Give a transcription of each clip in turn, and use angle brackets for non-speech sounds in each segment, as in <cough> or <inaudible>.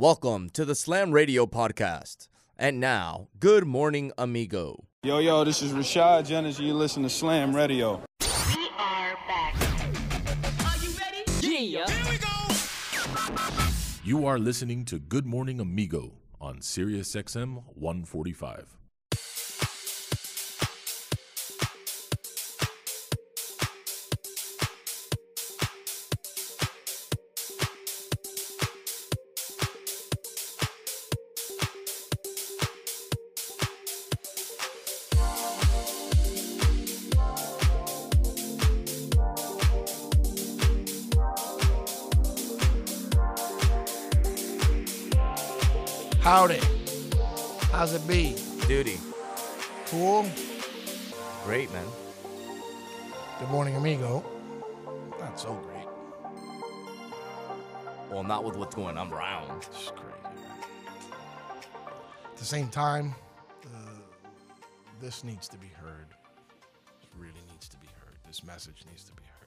Welcome to the Slam Radio podcast. And now, good morning, amigo. Yo, yo, this is Rashad Jennings. You listen to Slam Radio. We are back. Are you ready? Yeah. Here we go. You are listening to Good Morning Amigo on Sirius XM 145. How's it be? Duty. Cool? Great, man. Good morning, amigo. Not so great. Well, not with what's going on around. It's crazy, man. At the same time, uh, this needs to be heard. It really needs to be heard. This message needs to be heard.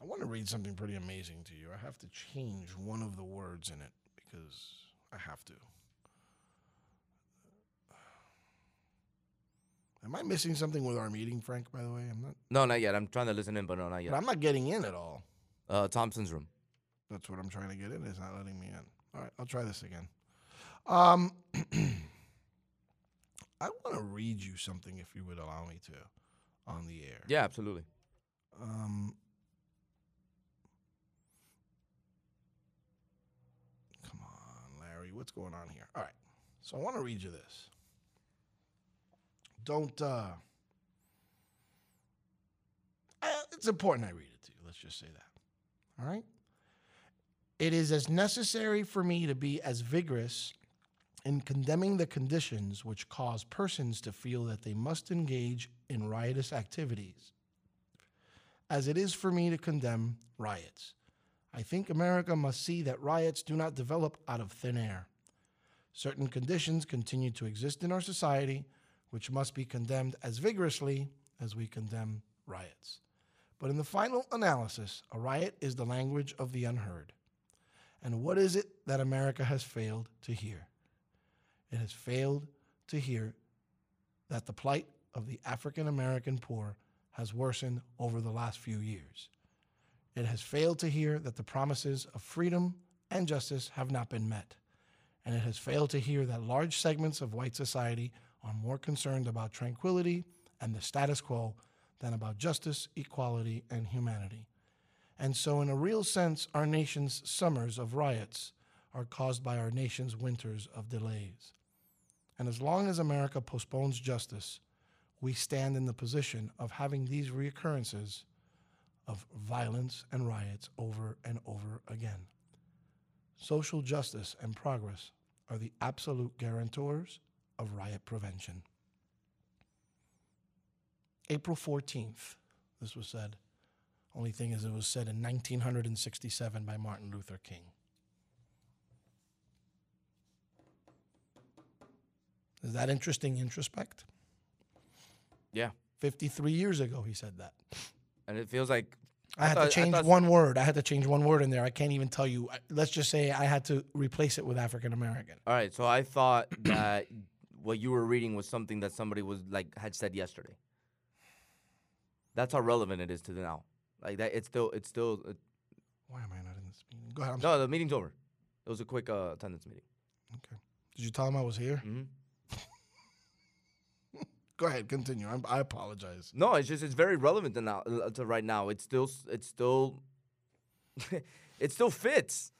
I want to read something pretty amazing to you. I have to change one of the words in it because I have to. Am I missing something with our meeting, Frank, by the way? I'm not No, not yet. I'm trying to listen in, but no, not yet. but I'm not getting in at all. Uh, Thompson's room. That's what I'm trying to get in. It's not letting me in. All right, I'll try this again. Um, <clears throat> I want to read you something, if you would allow me to, on the air. Yeah, absolutely. Um, come on, Larry. What's going on here? All right. So I want to read you this. Don't. uh It's important I read it to you. Let's just say that. All right. It is as necessary for me to be as vigorous in condemning the conditions which cause persons to feel that they must engage in riotous activities as it is for me to condemn riots. I think America must see that riots do not develop out of thin air. Certain conditions continue to exist in our society, which must be condemned as vigorously as we condemn riots. But in the final analysis, a riot is the language of the unheard. And what is it that America has failed to hear? It has failed to hear that the plight of the African American poor has worsened over the last few years. It has failed to hear that the promises of freedom and justice have not been met. And it has failed to hear that large segments of white society are more concerned about tranquility and the status quo than about justice, equality, and humanity. And so, in a real sense, our nation's summers of riots are caused by our nation's winters of delays. And as long as America postpones justice, we stand in the position of having these reoccurrences of violence and riots over and over again. Social justice and progress are the absolute guarantors of riot prevention. April 14th, this was said. Only thing is, it was said in 1967 by Martin Luther King. Is that interesting introspect? Yeah. 53 years ago, he said that. And it feels like I, had thought- to change one word. I had to change one word in there. I can't even tell you. Let's just say I had to replace it with African American. All right, so I thought <clears throat> that what you were reading was something that somebody was like had said yesterday. That's how relevant it is to the now. Like that, it's still, it's still. Why am I not in this meeting? Go ahead. I'm no, the meeting's over. It was a quick uh, attendance meeting. Okay. Did you tell him I was here? hmm Go ahead. Continue. I'm, I apologize. No, it's just it's very relevant to now uh, to right now. It's still it's still <laughs> it still fits.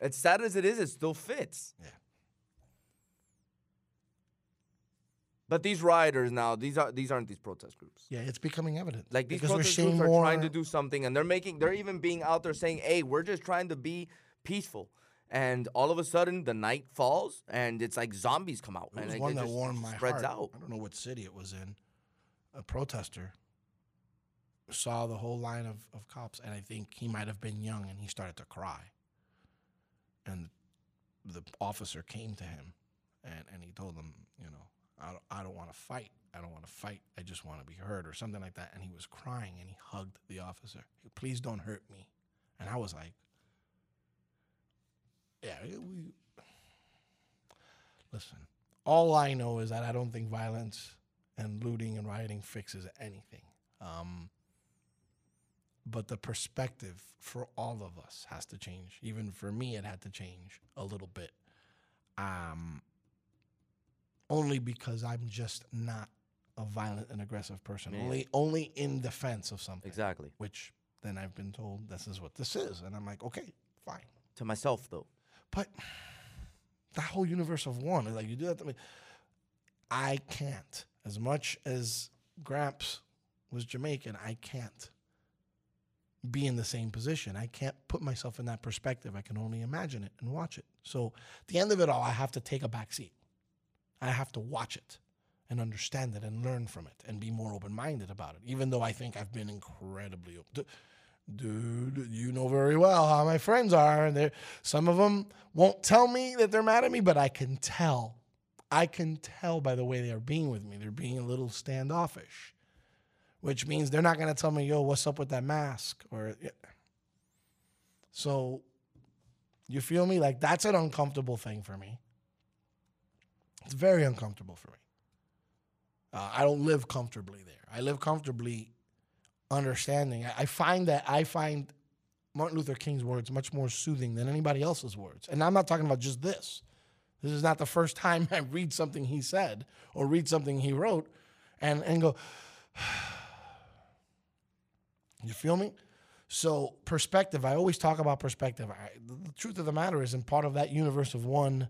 As sad as it is, it still fits. Yeah. But these rioters now, these are these aren't these protest groups. Yeah, it's becoming evident. Like these because protest groups are more. trying to do something, and they're making they're even being out there saying, "Hey, we're just trying to be peaceful." And all of a sudden, the night falls, and it's like zombies come out, It and was like, one it that just warmed my spreads heart. out. I don't know what city it was in. A protester saw the whole line of, of cops, and I think he might have been young, and he started to cry. And the officer came to him, and, and he told him, you know, I don't, I don't want to fight. I don't want to fight. I just want to be heard, or something like that. And he was crying, and he hugged the officer. Please don't hurt me. And I was like, yeah, we. Listen, all I know is that I don't think violence and looting and rioting fixes anything. Um, but the perspective for all of us has to change. Even for me, it had to change a little bit. Um, only because I'm just not a violent and aggressive person. Yeah. Only, only in defense of something. Exactly. Which then I've been told this is what this is, and I'm like, okay, fine. To myself though. But that whole universe of one, like you do that to me, I can't. As much as Gramps was Jamaican, I can't be in the same position. I can't put myself in that perspective. I can only imagine it and watch it. So at the end of it all, I have to take a back seat. I have to watch it and understand it and learn from it and be more open minded about it, even though I think I've been incredibly open. Dude, you know very well how my friends are. And some of them won't tell me that they're mad at me, but I can tell. I can tell by the way they are being with me. They're being a little standoffish, which means they're not going to tell me, yo, what's up with that mask? Or, yeah. so you feel me? Like that's an uncomfortable thing for me. It's very uncomfortable for me. Uh, I don't live comfortably there. I live comfortably understanding. I, find that I find Martin Luther King's words much more soothing than anybody else's words. And I'm not talking about just this. This is not the first time <laughs> I read something he said or read something he wrote and, and go, <sighs> you feel me? So, perspective, I always talk about perspective. I, the, the truth of the matter is, in part of that universe of one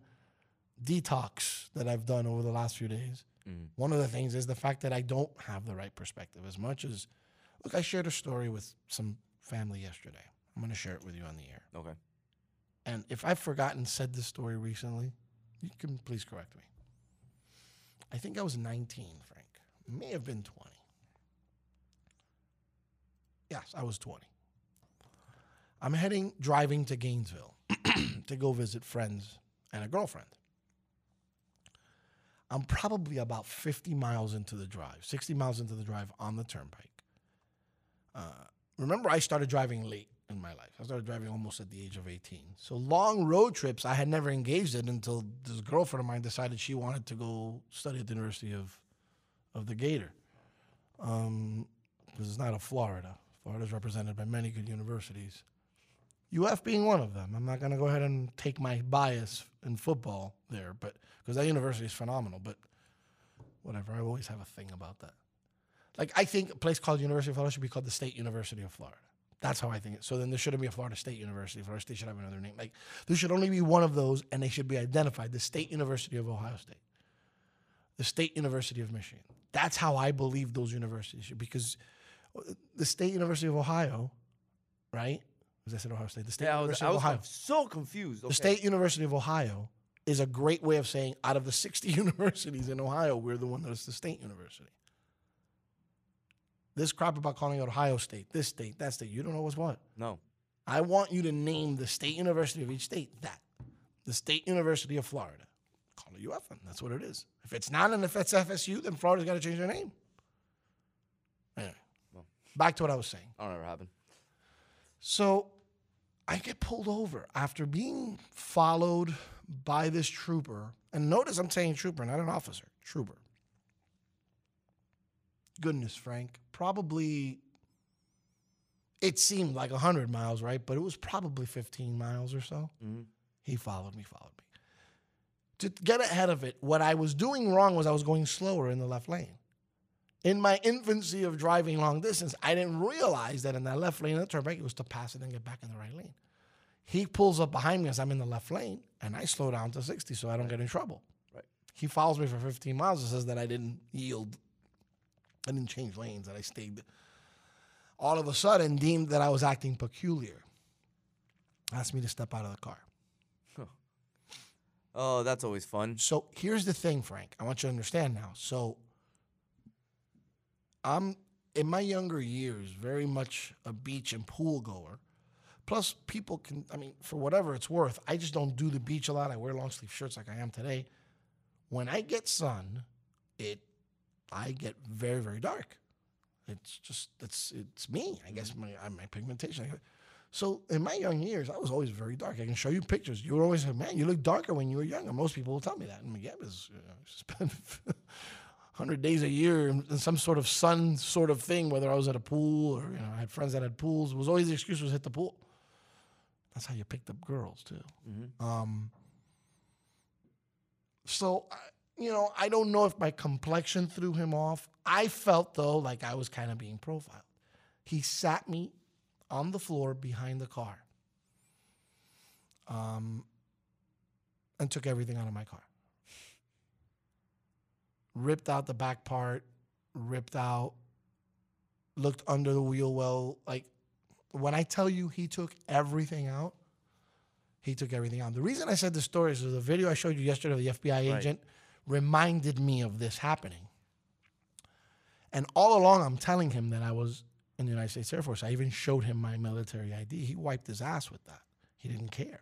detox that I've done over the last few days, mm. one of the things is the fact that I don't have the right perspective. As much as, look, I shared a story with some family yesterday. I'm going to share it with you on the air. Okay. And if I've forgotten said this story recently, you can please correct me. I think I was 19, Frank. May have been 20. Yes, I was 20. I'm heading driving to Gainesville <clears throat> to go visit friends and a girlfriend. I'm probably about 50 miles into the drive, 60 miles into the drive on the turnpike. Uh, remember, I started driving late in my life. I started driving almost at the age of 18. So long road trips, I had never engaged in until this girlfriend of mine decided she wanted to go study at the University of, of the Gator. Um, because it's not a Florida. Florida is represented by many good universities. UF being one of them. I'm not going to go ahead and take my bias in football there, but because that university is phenomenal. But whatever, I always have a thing about that. Like I think a place called University of Florida should be called the State University of Florida. That's how I think it. So then there shouldn't be a Florida State University. Florida State should have another name. Like there should only be one of those, and they should be identified: the State University of Ohio State, the State University of Michigan. That's how I believe those universities should, because uh, the State University of Ohio, right? As I said, Ohio State. The State Yeah, I was, University I of was Ohio. so confused. The State University of Ohio is a great way of saying out of the 60 <laughs> universities in Ohio, we're the one that's the state university. This crap about calling it Ohio State, this state, that state, you don't know what's what. No. I want you to name the state university of each state that. The State University of Florida. Call it UFN. That's what it is. If it's not and if it's FSU, then Florida's got to change their name. Anyway, back to what I was saying. I don't know what. So I get pulled over after being followed by this trooper. And notice I'm saying trooper, not an officer, trooper. Goodness, Frank. Probably, it seemed like 100 miles, right? But it was probably 15 miles or so. Mhm. He followed me, followed me. To get ahead of it, what I was doing wrong was I was going slower in the left lane. In my infancy of driving long distance, I didn't realize that in that left lane of the turnpike, it was to pass it and get back in the right lane. He pulls up behind me as I'm in the left lane, and I slow down to 60 so I don't get in trouble. Right. He follows me for 15 miles and says that I didn't yield, I didn't change lanes, that I stayed. All of a sudden, deemed that I was acting peculiar. Asked me to step out of the car. Oh, that's always fun. So here's the thing, Frank. I want you to understand now. So I'm in my younger years very much a beach and pool goer. Plus, people can, I mean, for whatever it's worth, I just don't do the beach a lot. I wear long sleeve shirts like I am today. When I get sun, it, I get very, very dark. It's just, it's, it's me. I guess my, my pigmentation. So in my young years, I was always very dark. I can show you pictures. You were always say, "Man, you look darker when you were younger." Most people will tell me that. Like, "Yeah, because you know, <laughs> spent 100 days a year in some sort of sun sort of thing, whether I was at a pool or you know, I had friends that had pools. It was always the excuse was hit the pool. That's how you picked up girls too. Um, so, I- you know, I don't know if my complexion threw him off. I felt though like I was kind of being profiled. He sat me on the floor behind the car, um, and took everything out of my car. Ripped out the back part, ripped out, looked under the wheel well. Like when I tell you he took everything out, he took everything out. The reason I said the story is the video I showed you yesterday of the FBI agent reminded me of this happening. And all along, I'm telling him that I was in the United States Air Force. I even showed him my military ID. He wiped his ass with that. He didn't care.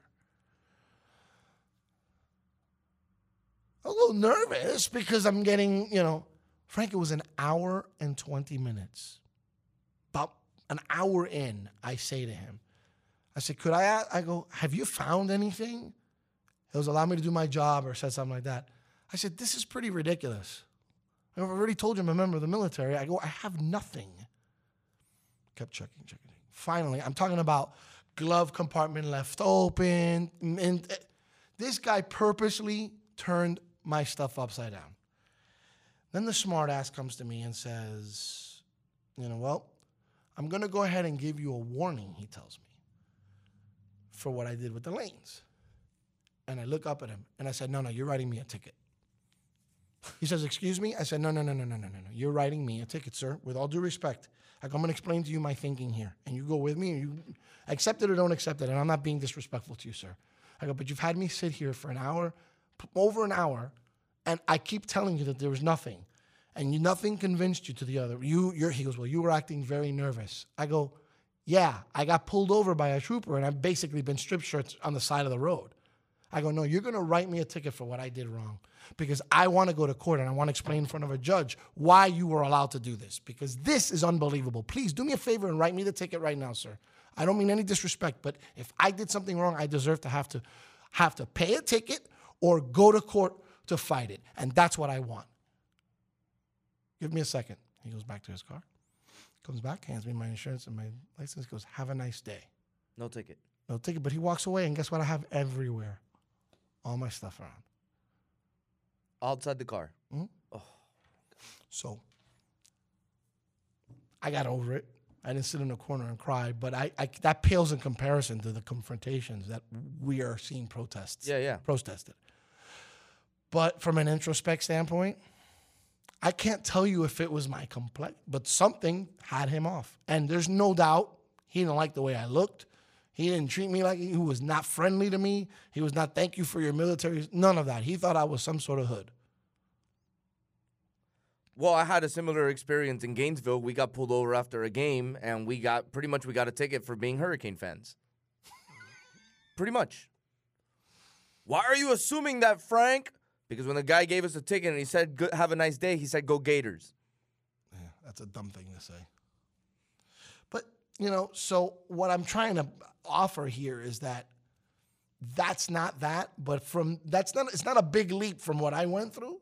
a little nervous because I'm getting, you know, Frank, it was an hour and 20 minutes. About an hour in, I say to him, I said, could I? I go, have you found anything? He was allow me to do my job or said something like that. I said, this is pretty ridiculous. I've already told you I'm a member of the military. I go, I have nothing. Kept checking, checking. Finally, I'm talking about glove compartment left open. And uh, this guy purposely turned my stuff upside down. Then the smartass comes to me and says, you know, well, I'm going to go ahead and give you a warning, he tells me, for what I did with the lanes. And I look up at him and I said, no, no, you're writing me a ticket. He says, Excuse me? I said, No, no, no, no, no, no, no, no. You're writing me a ticket, sir, with all due respect. Like, I'm going to explain to you my thinking here. And you go with me and you accept it or don't accept it. And I'm not being disrespectful to you, sir. I go, But you've had me sit here for an hour, over an hour, and I keep telling you that there was nothing. And you, nothing convinced you to the other. You, your, he goes, Well, you were acting very nervous. I go, Yeah, I got pulled over by a trooper and I've basically been strip shirts on the side of the road. I go, No, you're going to write me a ticket for what I did wrong because I want to go to court and I want to explain in front of a judge why you were allowed to do this because this is unbelievable. Please do me a favor and write me the ticket right now, sir. I don't mean any disrespect, but if I did something wrong, I deserve to have to have to pay a ticket or go to court to fight it. And that's what I want. Give me a second. He goes back to his car, comes back, hands me my insurance and my license, goes, Have a nice day. No ticket. No ticket, but he walks away, and guess what? I have everywhere all my stuff around. Outside the car. Mm-hmm. Oh. So I got over it. I didn't sit in a corner and cry, but I, I that pales in comparison to the confrontations that we are seeing protests. Yeah, yeah. Protested. But from an introspect standpoint, I can't tell you if it was my complex, but something had him off. And there's no doubt he didn't like the way I looked. He didn't treat me like he was not friendly to me. He was not thank you for your military. None of that. He thought I was some sort of hood. Well, I had a similar experience in Gainesville. We got pulled over after a game, and we got pretty much we got a ticket for being Hurricane fans. <laughs> pretty much. Why are you assuming that, Frank? Because when the guy gave us a ticket and he said, have a nice day," he said, "Go Gators." Yeah, that's a dumb thing to say. You know, so what I'm trying to offer here is that that's not that, but from that's not it's not a big leap from what I went through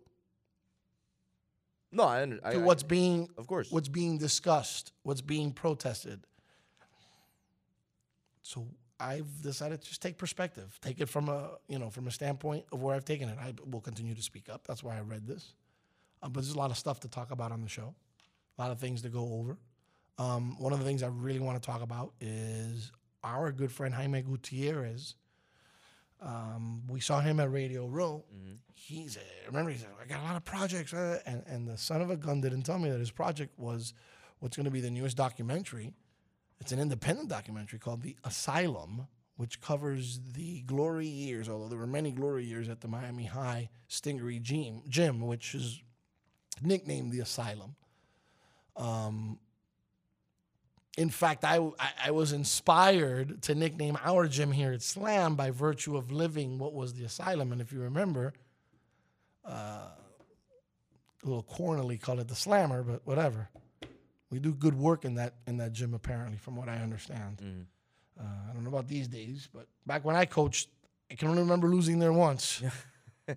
No, I understand. to what's being of course. what's being discussed, what's being protested. So I've decided to just take perspective, take it from a you know from a standpoint of where I've taken it. I will continue to speak up. That's why I read this. Uh, but there's a lot of stuff to talk about on the show, a lot of things to go over. Um, one of the things I really want to talk about is our good friend Jaime Gutierrez. Um, we saw him at Radio Row. He's a, remember he said I got a lot of projects, uh," and and the son of a gun didn't tell me that his project was what's going to be the newest documentary. It's an independent documentary called The Asylum, which covers the glory years, although there were many glory years at the Miami High Stingaree Gym, gym, which is nicknamed The Asylum. Um, in fact, I, I, was inspired to nickname our gym here at Slam by virtue of living what was the asylum. And if you remember, uh, a little cornily called it the Slammer, but whatever. We do good work in that in that gym apparently, from what I understand. Uh, I don't know about these days, but back when I coached, I can only remember losing there once. <laughs>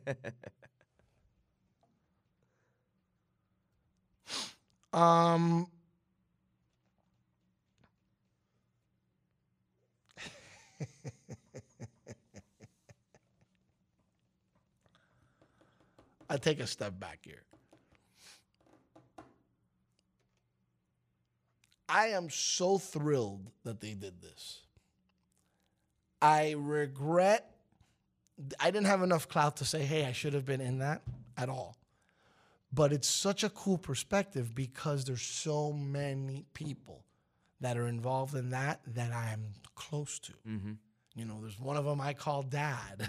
um, I take a step back here. I am so thrilled that they did this. I regret I didn't have enough clout to say, hey, I should have been in that at all. But it's such a cool perspective because there's so many people that are involved in that that I'm close to. Mm-hmm. You know, there's one of them I call dad.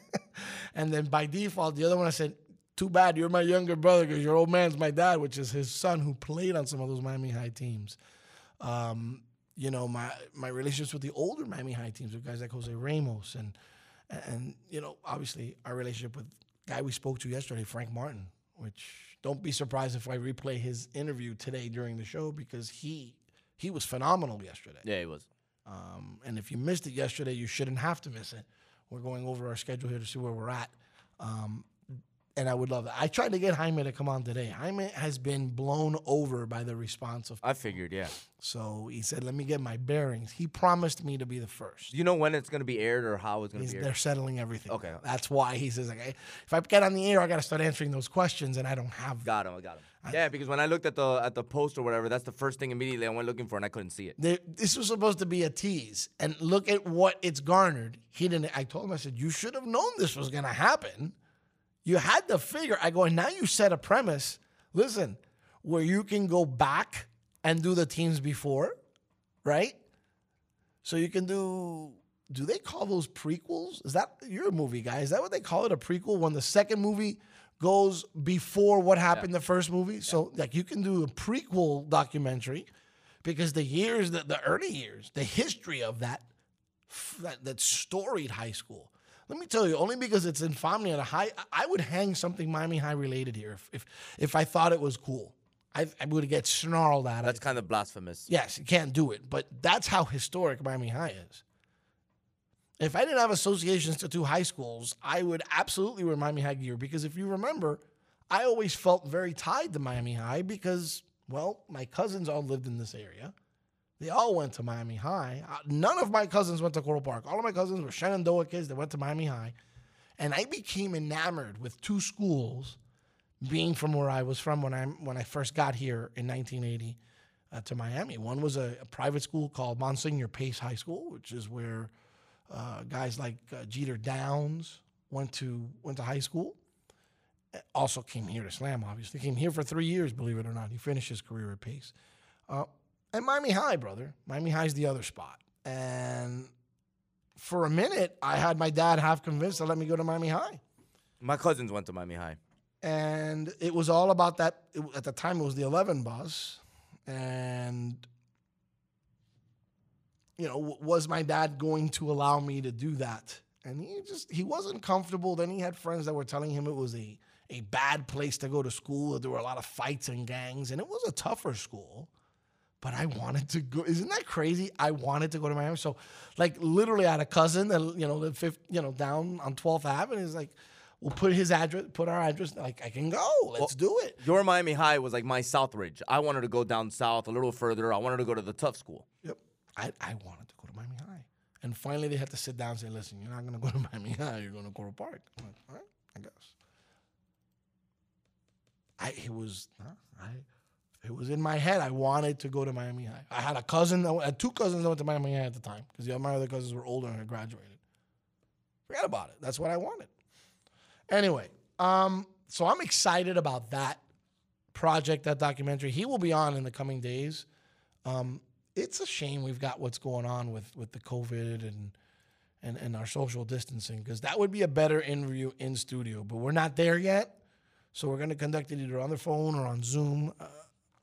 <laughs> and then by default, the other one I said, too bad you're my younger brother because your old man's my dad, which is his son who played on some of those Miami High teams. Um, you know, my my relationships with the older Miami High teams with guys like Jose Ramos and and you know, obviously our relationship with guy we spoke to yesterday, Frank Martin, which don't be surprised if I replay his interview today during the show because he he was phenomenal yesterday. Yeah, he was. Um, and if you missed it yesterday, you shouldn't have to miss it. We're going over our schedule here to see where we're at. Um, and I would love that. I tried to get Jaime to come on today. Jaime has been blown over by the response of. I figured, yeah. So he said, "Let me get my bearings." He promised me to be the first. Do you know when it's going to be aired or how it's going to be they're settling everything. Okay. That's why he says, "I- if I get on the air, I got to start answering those questions, and I don't have. Got him. I got him. Yeah, because when I looked at the at the post or whatever, that's the first thing immediately I went looking for, and I couldn't see it. There, this was supposed to be a tease, and look at what it's garnered. He didn't. I told him, I said, you should have known this was going to happen. You had to figure. I go, and now you set a premise. Listen, where you can go back and do the teams before, right? So you can do. Do they call those prequels? Is that you're a movie guy? Is that what they call it? A prequel when the second movie goes before what happened in the first movie? So like you can do a prequel documentary because the years that the early years, the history of that that, that storied high school. Let me tell you, only because it's Insomnia, a high, I would hang something Miami High related here if if, if I thought it was cool. I, I would get snarled at That's it. kind of blasphemous. Yes, you can't do it, but that's how historic Miami High is. If I didn't have associations to two high schools, I would absolutely wear Miami High gear because if you remember, I always felt very tied to Miami High because, well, my cousins all lived in this area. They all went to Miami High. Uh, None of my cousins went to Coral Park. All of my cousins were Shenandoah kids that went to Miami High. And I became enamored with two schools being from where I was from when I when I first got here in 1980 uh, to Miami. One was a, a private school called Monsignor Pace High School, which is where uh, guys like uh, Jeter Downs went to went to high school. Also came here to Slam, obviously. Came here for three years, believe it or not. He finished his career at Pace. Uh, and Miami High, brother. Miami High's the other spot. And for a minute, I had my dad half convinced to let me go to Miami High My cousins went to Miami High. and it was all about that. It, at the time, it was the 11 bus, and you know, was my dad going to allow me to do that? And he just he wasn't comfortable. Then he had friends that were telling him it was a a bad place to go to school. There were a lot of fights and gangs, and it was a tougher school. But I wanted to go. Isn't that crazy? I wanted to go to Miami. So, like, literally, I had a cousin that you know lived fifth, you know, down on 12th Avenue. He's like, we'll put his address, put our address. Like, I can go. Let's do it. Your Miami High was like my Southridge. I wanted to go down south a little further. I wanted to go to the tough school. Yep. I, I wanted to go to Miami High. And finally, they had to sit down and say, listen, you're not going to go to <laughs> Miami High. You're going to Coral Park. I'm like, all right, I guess. I, it was, I, it was in my head. I wanted to go to Miami High. I had a cousin, that, I had two cousins that went to Miami High at the time because my other cousins were older and had graduated. Forget about it. That's what I wanted. Anyway, um, so I'm excited about that project, that documentary. He will be on in the coming days. Um, it's a shame we've got what's going on with with the COVID and and, and our social distancing because that would be a better interview in studio, but we're not there yet. So we're going to conduct it either on the phone or on Zoom. Uh,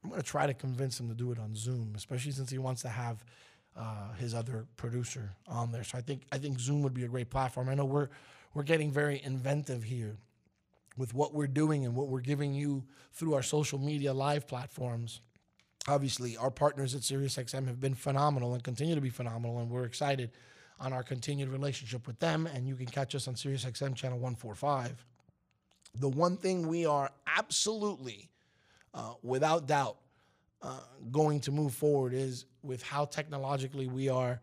I'm going to try to convince him to do it on Zoom, especially since he wants to have uh, his other producer on there. So I think I think Zoom would be a great platform. I know we're we're getting very inventive here with what we're doing and what we're giving you through our social media live platforms obviously our partners at SiriusXM have been phenomenal and continue to be phenomenal, and we're excited on our continued relationship with them. And you can catch us on SiriusXM channel 145. The one thing we are absolutely, uh, without doubt, uh, going to move forward is with how technologically we are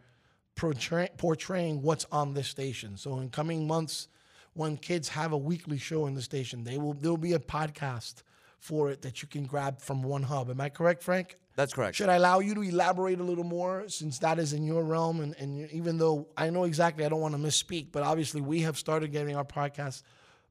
portray- portraying what's on this station. So in coming months, when kids have a weekly show in the station, they will there will be a podcast for it that you can grab from one hub. Am I correct, Frank? That's correct. Should I allow you to elaborate a little more since that is in your realm? And, and even though I know exactly, I don't want to misspeak, but obviously we have started getting our podcast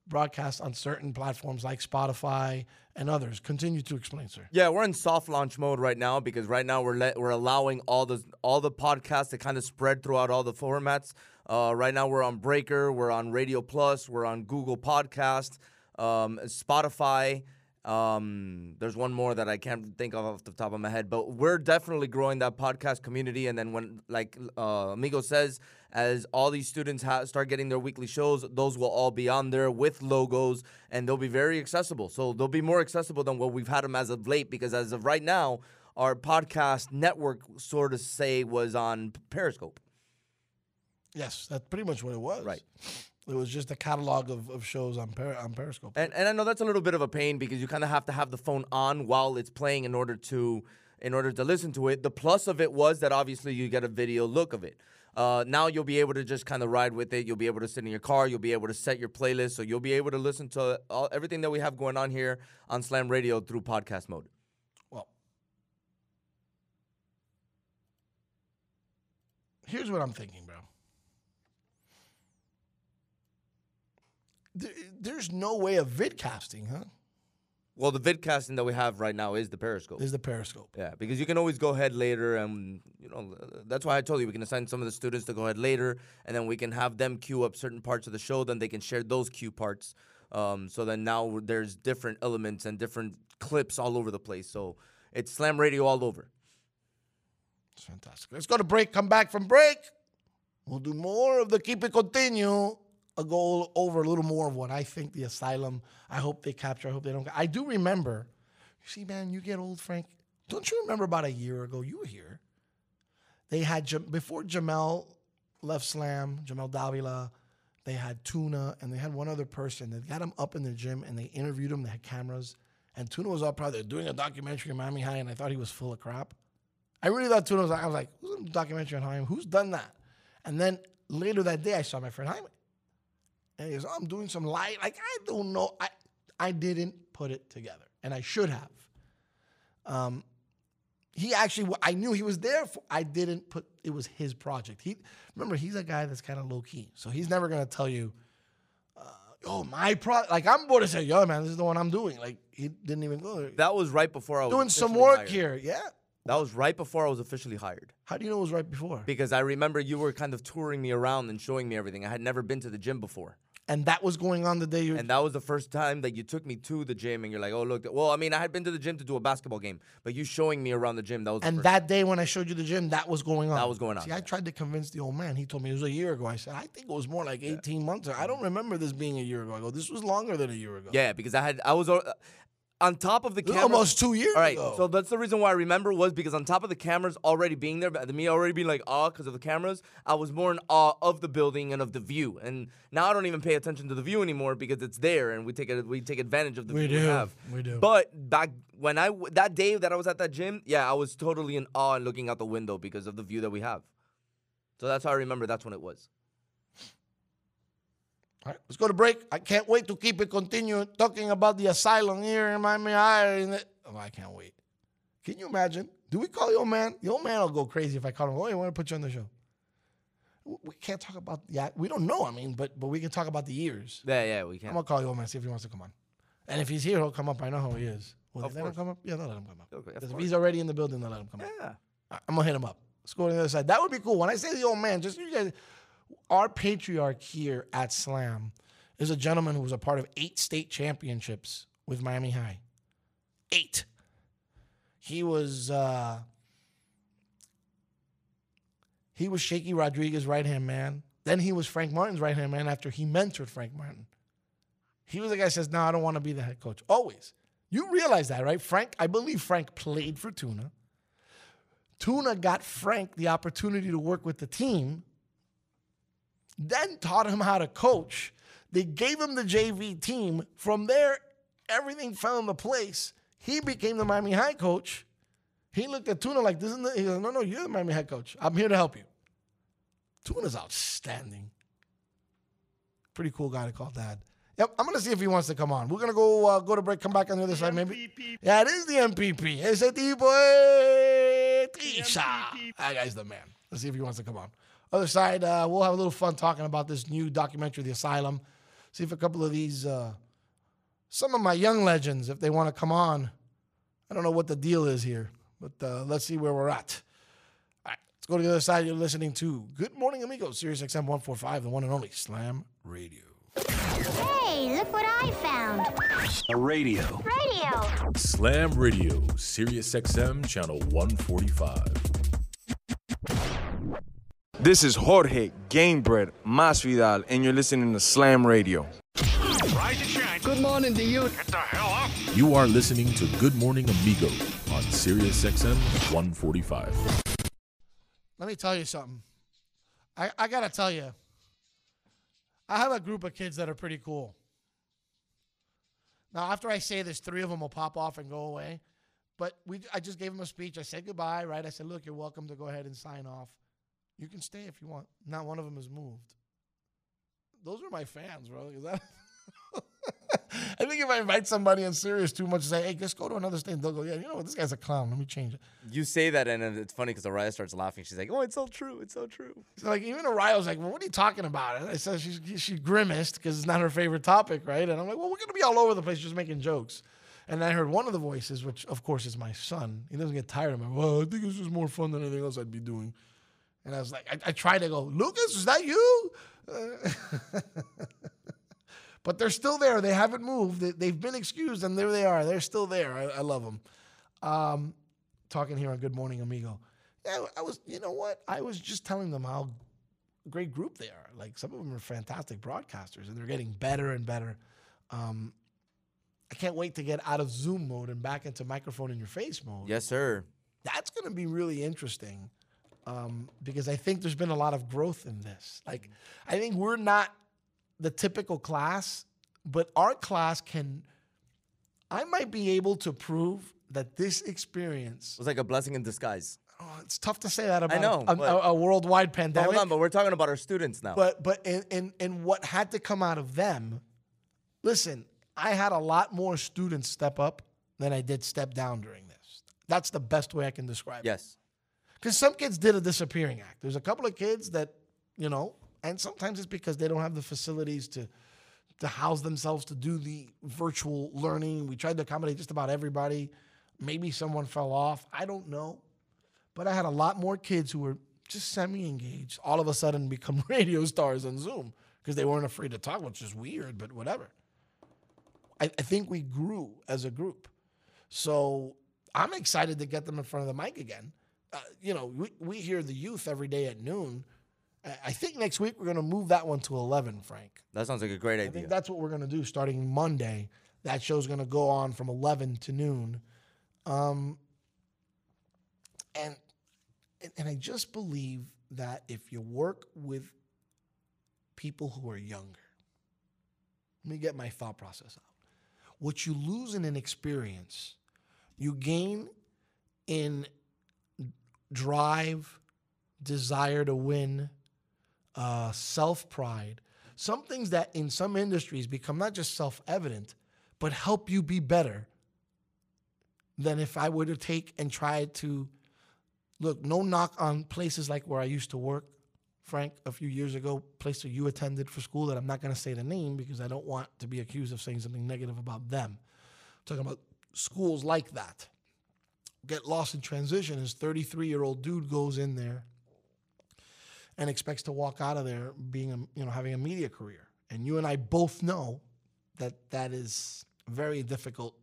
broadcast on certain platforms like Spotify and others. Continue to explain, sir. Yeah, we're in soft launch mode right now because right now we're let, we're allowing all the all the podcasts to kind of spread throughout all the formats. Uh, right now we're on Breaker, we're on Radio Plus, we're on Google Podcast, um, Spotify. Um, there's one more that I can't think of off the top of my head, but we're definitely growing that podcast community. And then when, like uh, Amigo says, as all these students ha- start getting their weekly shows, those will all be on there with logos, and they'll be very accessible. So they'll be more accessible than what we've had them as of late, because as of right now, our podcast network, sort of say, was on Periscope. Yes, that's pretty much what it was. Right. It was just a catalog of, of shows on, per, on Periscope. And and I know that's a little bit of a pain because you kind of have to have the phone on while it's playing in order to in order to listen to it. The plus of it was that obviously you get a video look of it. Uh, now you'll be able to just kind of ride with it. You'll be able to sit in your car. You'll be able to set your playlist. So you'll be able to listen to all, everything that we have going on here on Slam Radio through podcast mode. Well, here's what I'm thinking, bro. There, there's no way of vidcasting, huh? Well, the vidcasting that we have right now is the Periscope. Is the Periscope. Yeah, because you can always go ahead later, and you know that's why I told you we can assign some of the students to go ahead later, and then we can have them queue up certain parts of the show. Then they can share those queue parts. Um, so then now there's different elements and different clips all over the place. So it's Slam Radio all over. It's fantastic. Let's go to break. Come back from break. We'll do more of the keep it continue. I'll go over a little more of what I think the asylum. I hope they capture. I hope they don't. I do remember. You see, man, you get old, Frank. Don't you remember about a year ago? You were here. They had before Jamel left Slam, Jamel Davila. They had Tuna, and they had one other person. They got him up in the gym, and they interviewed him. They had cameras, and Tuna was up probably doing a documentary in Miami High, and I thought he was full of crap. I really thought Tuna was. I was like, "Who's a documentary on Jaime? Who's done that?" And then later that day, I saw my friend Jaime, and he goes, oh, "I'm doing some light. Like I don't know. I I didn't put it together, and I should have." Um, he actually, I knew he was there. For, I didn't put. It was his project. He remember he's a guy that's kind of low key, so he's never gonna tell you. Uh, oh, my. Like I'm going to say, yo, man, this is the one I'm doing. Like he didn't even go there. That was right before I was doing some work hired. here. Yeah. That was right before I was officially hired. How do you know it was right before? Because I remember you were kind of touring me around and showing me everything. I had never been to the gym before. And that was going on the day you. And that was the first time that you took me to the gym and you're like, oh, look. Well, I mean, I had been to the gym to do a basketball game, but you showing me around the gym, that was the And that day when I showed you the gym, that was going on. That was going on, See, I tried to convince the old man. He told me it was a year ago. I said, I think it was more like 18 months. I don't remember this being a year ago. I go, this was longer than a year ago. Yeah, because I had I was uh, on top of the camera. almost two years All right, ago. so that's the reason why I remember was because on top of the cameras already being there, but me already being like awe because of the cameras, I was more in awe of the building and of the view. And now I don't even pay attention to the view anymore because it's there and we take it we take advantage of the We view we do, have. we do. But back when I that day that I was at that gym, yeah, I was totally in awe and looking out the window because of the view that we have. So that's how I remember. That's when it was. All right, let's go to break. I can't wait to keep it continuing talking about the asylum here in Miami it- Oh, I can't wait. Can you imagine? Do we call the old man? The old man will go crazy if I call him. Oh, I want to put you on the show. We can't talk about yeah. We don't know. I mean, but but we can talk about the years. Yeah, yeah, we can. I'm gonna call the old man see if he wants to come on. And if he's here, he'll come up. I know who he is. They let him come up? Yeah, they'll let him come up. Okay, if he's already in the building, they'll let him come up. Yeah. I- I'm gonna hit him up. Let's go to the other side. That would be cool. When I say the old man, just you guys, our patriarch here at Slam is a gentleman who was a part of eight state championships with Miami High. Eight. He was uh, he was Shaky Rodriguez's right hand man. Then he was Frank Martin's right hand man after he mentored Frank Martin. He was the guy says, No, I don't want to be the head coach. Always. You realize that, right? Frank, I believe Frank played for Tuna. Tuna got Frank the opportunity to work with the team, then taught him how to coach. They gave him the JV team. From there, everything fell into place. He became the Miami High coach. He looked at Tuna like, this isn't the, he goes, no, no, you're the Miami head coach. I'm here to help you. Tuna's outstanding. Pretty cool guy to call dad. Yep, I'm gonna see if he wants to come on. We're gonna go uh, go to break, come back on the other side, maybe. Yeah, it is the MPP. Ese tipo es Tisha. That guy's the man. Let's see if he wants to come on. Other side, uh, we'll have a little fun talking about this new documentary, The Asylum. See if a couple of these, uh, some of my young legends, if they want to come on. I don't know what the deal is here, but uh, let's see where we're at. All right, let's go to the other side. You're listening to Good Morning Amigos, Sirius XM 145, the one and only Slam Radio. Hey, look what I found. A radio. Radio. Slam Radio, Sirius XM, channel 145. This is Jorge Gamebred Masvidal, and you're listening to Slam Radio. Rise and shine. Good morning to you. Get the hell up. You are listening to Good Morning Amigo on Sirius XM 145. Let me tell you something. I, I gotta tell you, I have a group of kids that are pretty cool. Now, after I say this, three of them will pop off and go away. But we, I just gave them a speech. I said goodbye, right? I said, look, you're welcome to go ahead and sign off. You can stay if you want. Not one of them has moved. Those are my fans, bro. Is that? <laughs> I think if I invite somebody in serious too much, to say, hey, just go to another state, they'll go, yeah, you know what? This guy's a clown. Let me change it. You say that, and it's funny because Araya starts laughing. She's like, "Oh, it's so true. It's so true." So like even Araya was like, "Well, what are you talking about?" And I said she she grimaced because it's not her favorite topic, right? And I'm like, "Well, we're gonna be all over the place just making jokes." And I heard one of the voices, which of course is my son. He doesn't get tired of me. Well, I think it's just more fun than anything else I'd be doing. And I was like, I, I tried to go, Lucas, is that you? Uh, <laughs> but they're still there. They haven't moved. They, they've been excused, and there they are. They're still there. I, I love them. Um, talking here on Good Morning Amigo. Yeah, I was. You know what? I was just telling them how great group they are. Like some of them are fantastic broadcasters, and they're getting better and better. Um, I can't wait to get out of Zoom mode and back into microphone in your face mode. Yes, sir. That's going to be really interesting um, because I think there's been a lot of growth in this. Like, I think we're not the typical class, but our class can. I might be able to prove that this experience. It was like a blessing in disguise. Oh, it's tough to say that about know, a, a- a, worldwide pandemic. hold on, but we're talking about our students now. But but in, in in what had to come out of them, listen, I had a lot more students step up than I did step down during this. That's the best way I can describe it. yes, Because some kids did a disappearing act. There's a couple of kids that, you know, and sometimes it's because they don't have the facilities to to house themselves to do the virtual learning. We tried to accommodate just about everybody. Maybe someone fell off. I don't know. But I had a lot more kids who were just semi-engaged all of a sudden become <laughs> radio stars on Zoom because they weren't afraid to talk, which is weird, but whatever. I, I think we grew as a group. So I'm excited to get them in front of the mic again. Uh, you know, we, we hear the youth every day at noon. I- I think next week we're going to move that one to 11, Frank. that sounds like a great I idea. think that's what we're going to do starting Monday. That show's going to go on from 11 to noon. Um, and, and and I just believe that if you work with people who are younger, let me get my thought process out. What you lose in an experience, you gain in drive, desire to win, uh, self pride, some things that in some industries become not just self evident, but help you be better than if I were to take and try to look, no knock on places like where I used to work, Frank, a few years ago, place that you attended for school that I'm not going to say the name because I don't want to be accused of saying something negative about them. talking about schools like that. Get lost in transition. His 33 year old dude goes in there and expects to walk out of there being a, you know having a media career. And you and I both know that that is a very difficult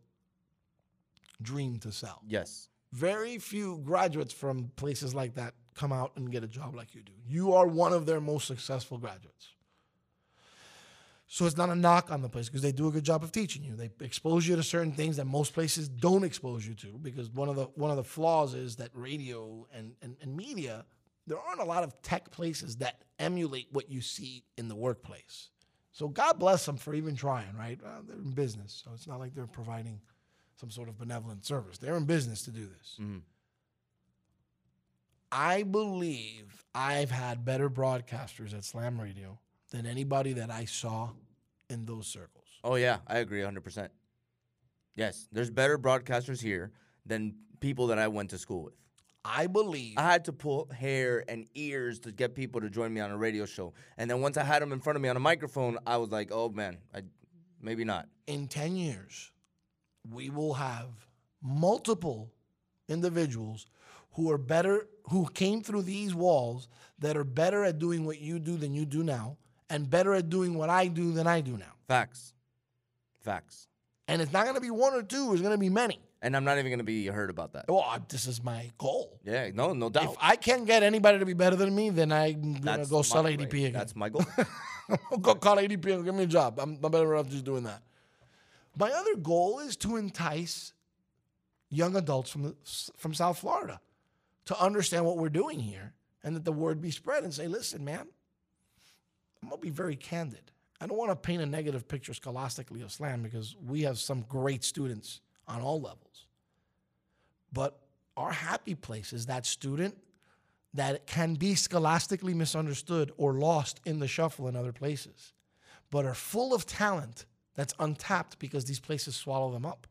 dream to sell. yes, Very few graduates from places like that come out and get a job like you do. You are one of their most successful graduates. So it's not a knock on the place because they do a good job of teaching you. They expose you to certain things that most places don't expose you to. Because one of the one of the flaws is that radio and, and, and media, there aren't a lot of tech places that emulate what you see in the workplace. So God bless them for even trying, right? Well, they're in business, so it's not like they're providing some sort of benevolent service. They're in business to do this. Mm-hmm. I believe I've had better broadcasters at Slam Radio than anybody that I saw in those circles. Oh yeah, I agree 100%. Yes, there's better broadcasters here than people that I went to school with. I believe I had to pull hair and ears to get people to join me on a radio show. And then once I had them in front of me on a microphone, I was like, "Oh man, I maybe not." in 10 years, we will have multiple individuals who are better, who came through these walls that are better at doing what you do than you do now, and better at doing what I do than I do now. Facts. Facts. And it's not going to be one or two, it's going to be many. And I'm not even going to be heard about that. Well, I- this is my goal. Yeah, no, no doubt. If I can't get anybody to be better than me, then I'm going to go sell ADP again. That's my goal. <laughs> Go call ADP and give me a job. I'm, I'm better off just doing that. My other goal is to entice young adults from the, from South Florida to understand what we're doing here and that the word be spread and say, listen, man, I'm gonna be very candid. I don't want to paint a negative picture scholastically of slam because we have some great students on all levels. But our happy place is that student that can be scholastically misunderstood or lost in the shuffle in other places, but are full of talent that's untapped because these places swallow them up.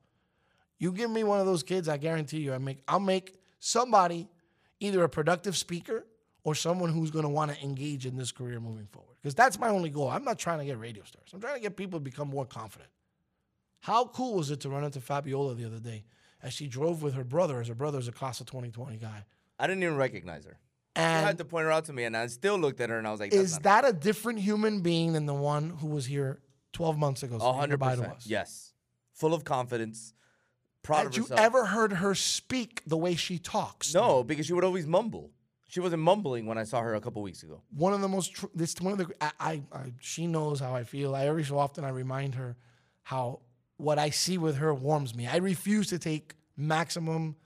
You give me one of those kids, I guarantee you, I make I'll make somebody either a productive speaker or someone who's going to want to engage in this career moving forward. Because that's my only goal. I'm not trying to get radio stars. I'm trying to get people to become more confident. How cool was it to run into Fabiola the other day as she drove with her brother, as her brother's a class of 2020 guy? I didn't even recognize her. You And had to point her out to me, and I still looked at her, and I was like, is that a different human being than the one who was here 12 months ago? Hundred goodbye to percent. us? Yes. Full of confidence. Proud Had you ever heard her speak the way she talks? No, because she would always mumble. She wasn't mumbling when I saw her a couple weeks ago. One of the most, tr- this one of the, I, I, I, she knows how I feel. I every so often I remind her how what I see with her warms me. I refuse to take maximum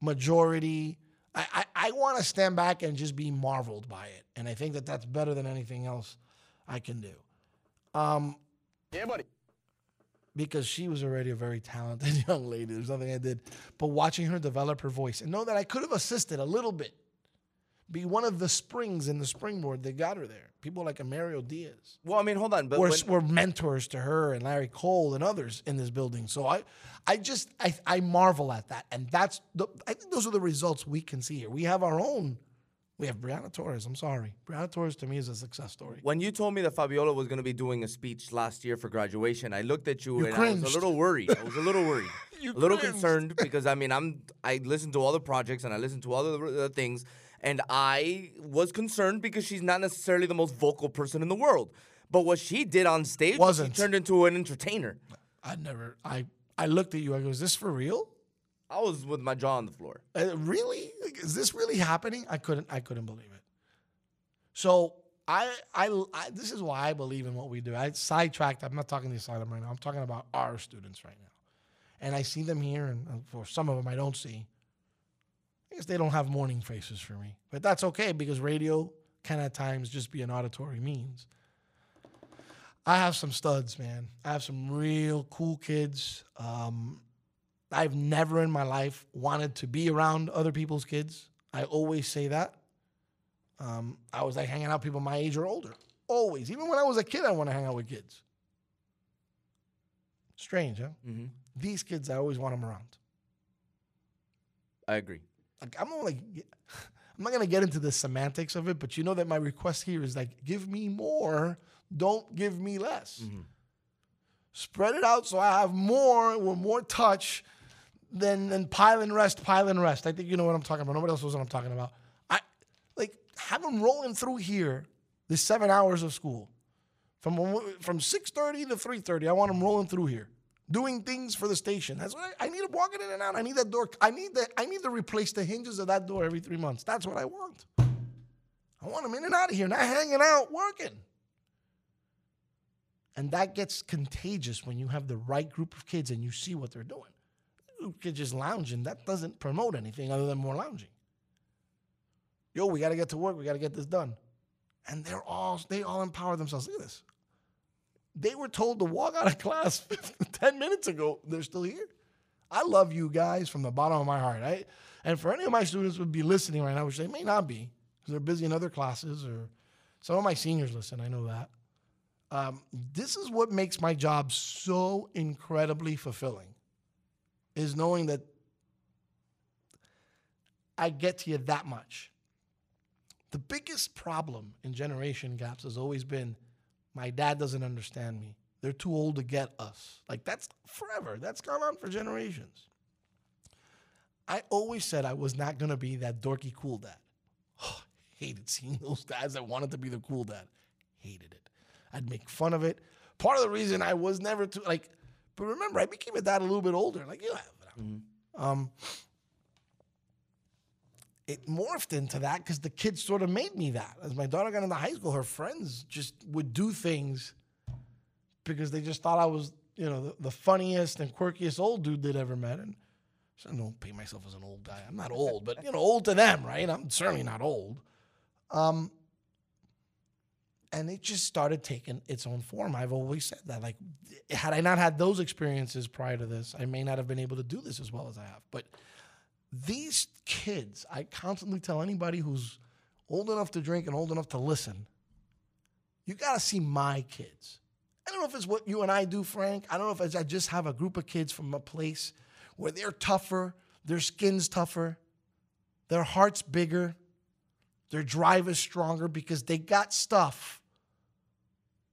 majority. I, I, I want to stand back and just be marveled by it. And I think that that's better than anything else I can do. Um, Yeah, buddy. because she was already a very talented <laughs> young lady. There's nothing I did. But watching her develop her voice and know that I could have assisted a little bit, be one of the springs in the springboard that got her there. People like Mario Diaz Well, I mean, hold on, but were, when- were mentors to her and Larry Cole and others in this building. So I, I just I, I marvel at that, and that's the, I think those are the results we can see here. We have our own. We have Brianna Torres. I'm sorry, Brianna Torres to me is a success story. when you told me that Fabiola was going to be doing a speech last year for graduation, I looked at you, You and I was a little worried. I was a little worried, <laughs> You a little cringed. concerned because I mean, I'm I listened to all the projects and I listened to all the, the things, and I was concerned because she's not necessarily the most vocal person in the world. But what she did on stage, Wasn't. she turned into an entertainer. I never. I I looked at you. I go, is this for real? I was with my jaw on the floor. Uh, really? Like, is this really happening? I couldn't. I couldn't believe it. So I, I, I, this is why I believe in what we do. I sidetracked. I'm not talking to the asylum right now. I'm talking about our students right now, and I see them here, and uh, for some of them I don't see. I guess they don't have morning faces for me, but that's okay because radio can at times just be an auditory means. I have some studs, man. I have some real cool kids. Um, I've never in my life wanted to be around other people's kids. I always say that. Um, I was like hanging out with people my age or older. Always. Even when I was a kid, I want to hang out with kids. Strange, huh? hmm These kids, I always want them around. I agree. Like I'm not like I'm not gonna get into the semantics of it, but you know that my request here is like, give me more, don't give me less. Mm-hmm. Spread it out so I have more with more touch than than pile and rest, pile and rest. I think you know what I'm talking about. Nobody else knows what I'm talking about. I like have them rolling through here the seven hours of school. From from 6:30 to 3:30, I want them rolling through here, doing things for the station. That's what I, I need walking in and out. I need that door. I need that. I need to replace the hinges of that door every three months. That's what I want. I want them in and out of here, not hanging out working. And that gets contagious when you have the right group of kids and you see what they're doing. Kids just lounging, that doesn't promote anything other than more lounging. Yo, we got to get to work. We got to get this done. And they're all, they all empower themselves. Look at this. They were told to walk out of class <laughs> 10 minutes ago. They're still here. I love you guys from the bottom of my heart. I, and for any of my students would be listening right now, which they may not be because they're busy in other classes or some of my seniors listen. I know that. Um, this is what makes my job so incredibly fulfilling is knowing that I get to you that much. The biggest problem in generation gaps has always been my dad doesn't understand me. They're too old to get us. Like that's forever. That's gone on for generations. I always said I was not going to be that dorky cool dad. <sighs> Oh, hated seeing <laughs> those dads that wanted to be the cool dad. Hated it. I'd make fun of it. Part of the reason I was never too like, but remember, I became a dad a little bit older. Like you have, um, it morphed into that because the kids sort of made me that. As my daughter got into high school, her friends just would do things because they just thought I was, you know, the, the funniest and quirkiest old dude they'd ever met. And I don't pay myself as an old guy. I'm not old, but you know, old to them, right? I'm certainly not old. Um, and it just started taking its own form. I've always said that. Like, had I not had those experiences prior to this, I may not have been able to do this as well as I have. But these kids, I constantly tell anybody who's old enough to drink and old enough to listen, you got to see my kids. I don't know if it's what you and I do, Frank. I don't know if it's, I just have a group of kids from a place where they're tougher, their skin's tougher, their heart's bigger, their drive is stronger because they got stuff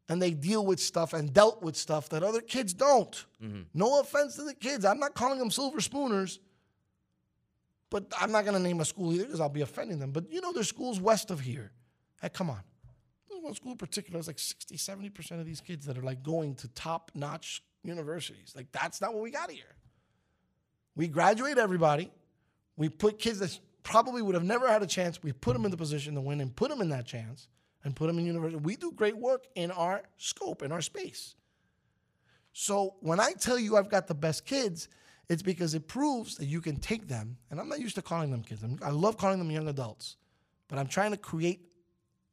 and they deal with stuff and dealt with stuff that other kids don't. Mm-hmm. No offense to the kids. I'm not calling them silver spooners, but I'm not going to name a school either because I'll be offending them. But you know, there's schools west of here. Hey, come on. There's one school in particular, it's like 60, 70% of these kids that are like going to top notch universities. Like, that's not what we got here. We graduate everybody. We put kids that probably would have never had a chance. We put them in the position to win and put them in that chance and put them in university. We do great work in our scope, in our space. So when I tell you I've got the best kids, it's because it proves that you can take them, and I'm not used to calling them kids. I love calling them young adults, but I'm trying to create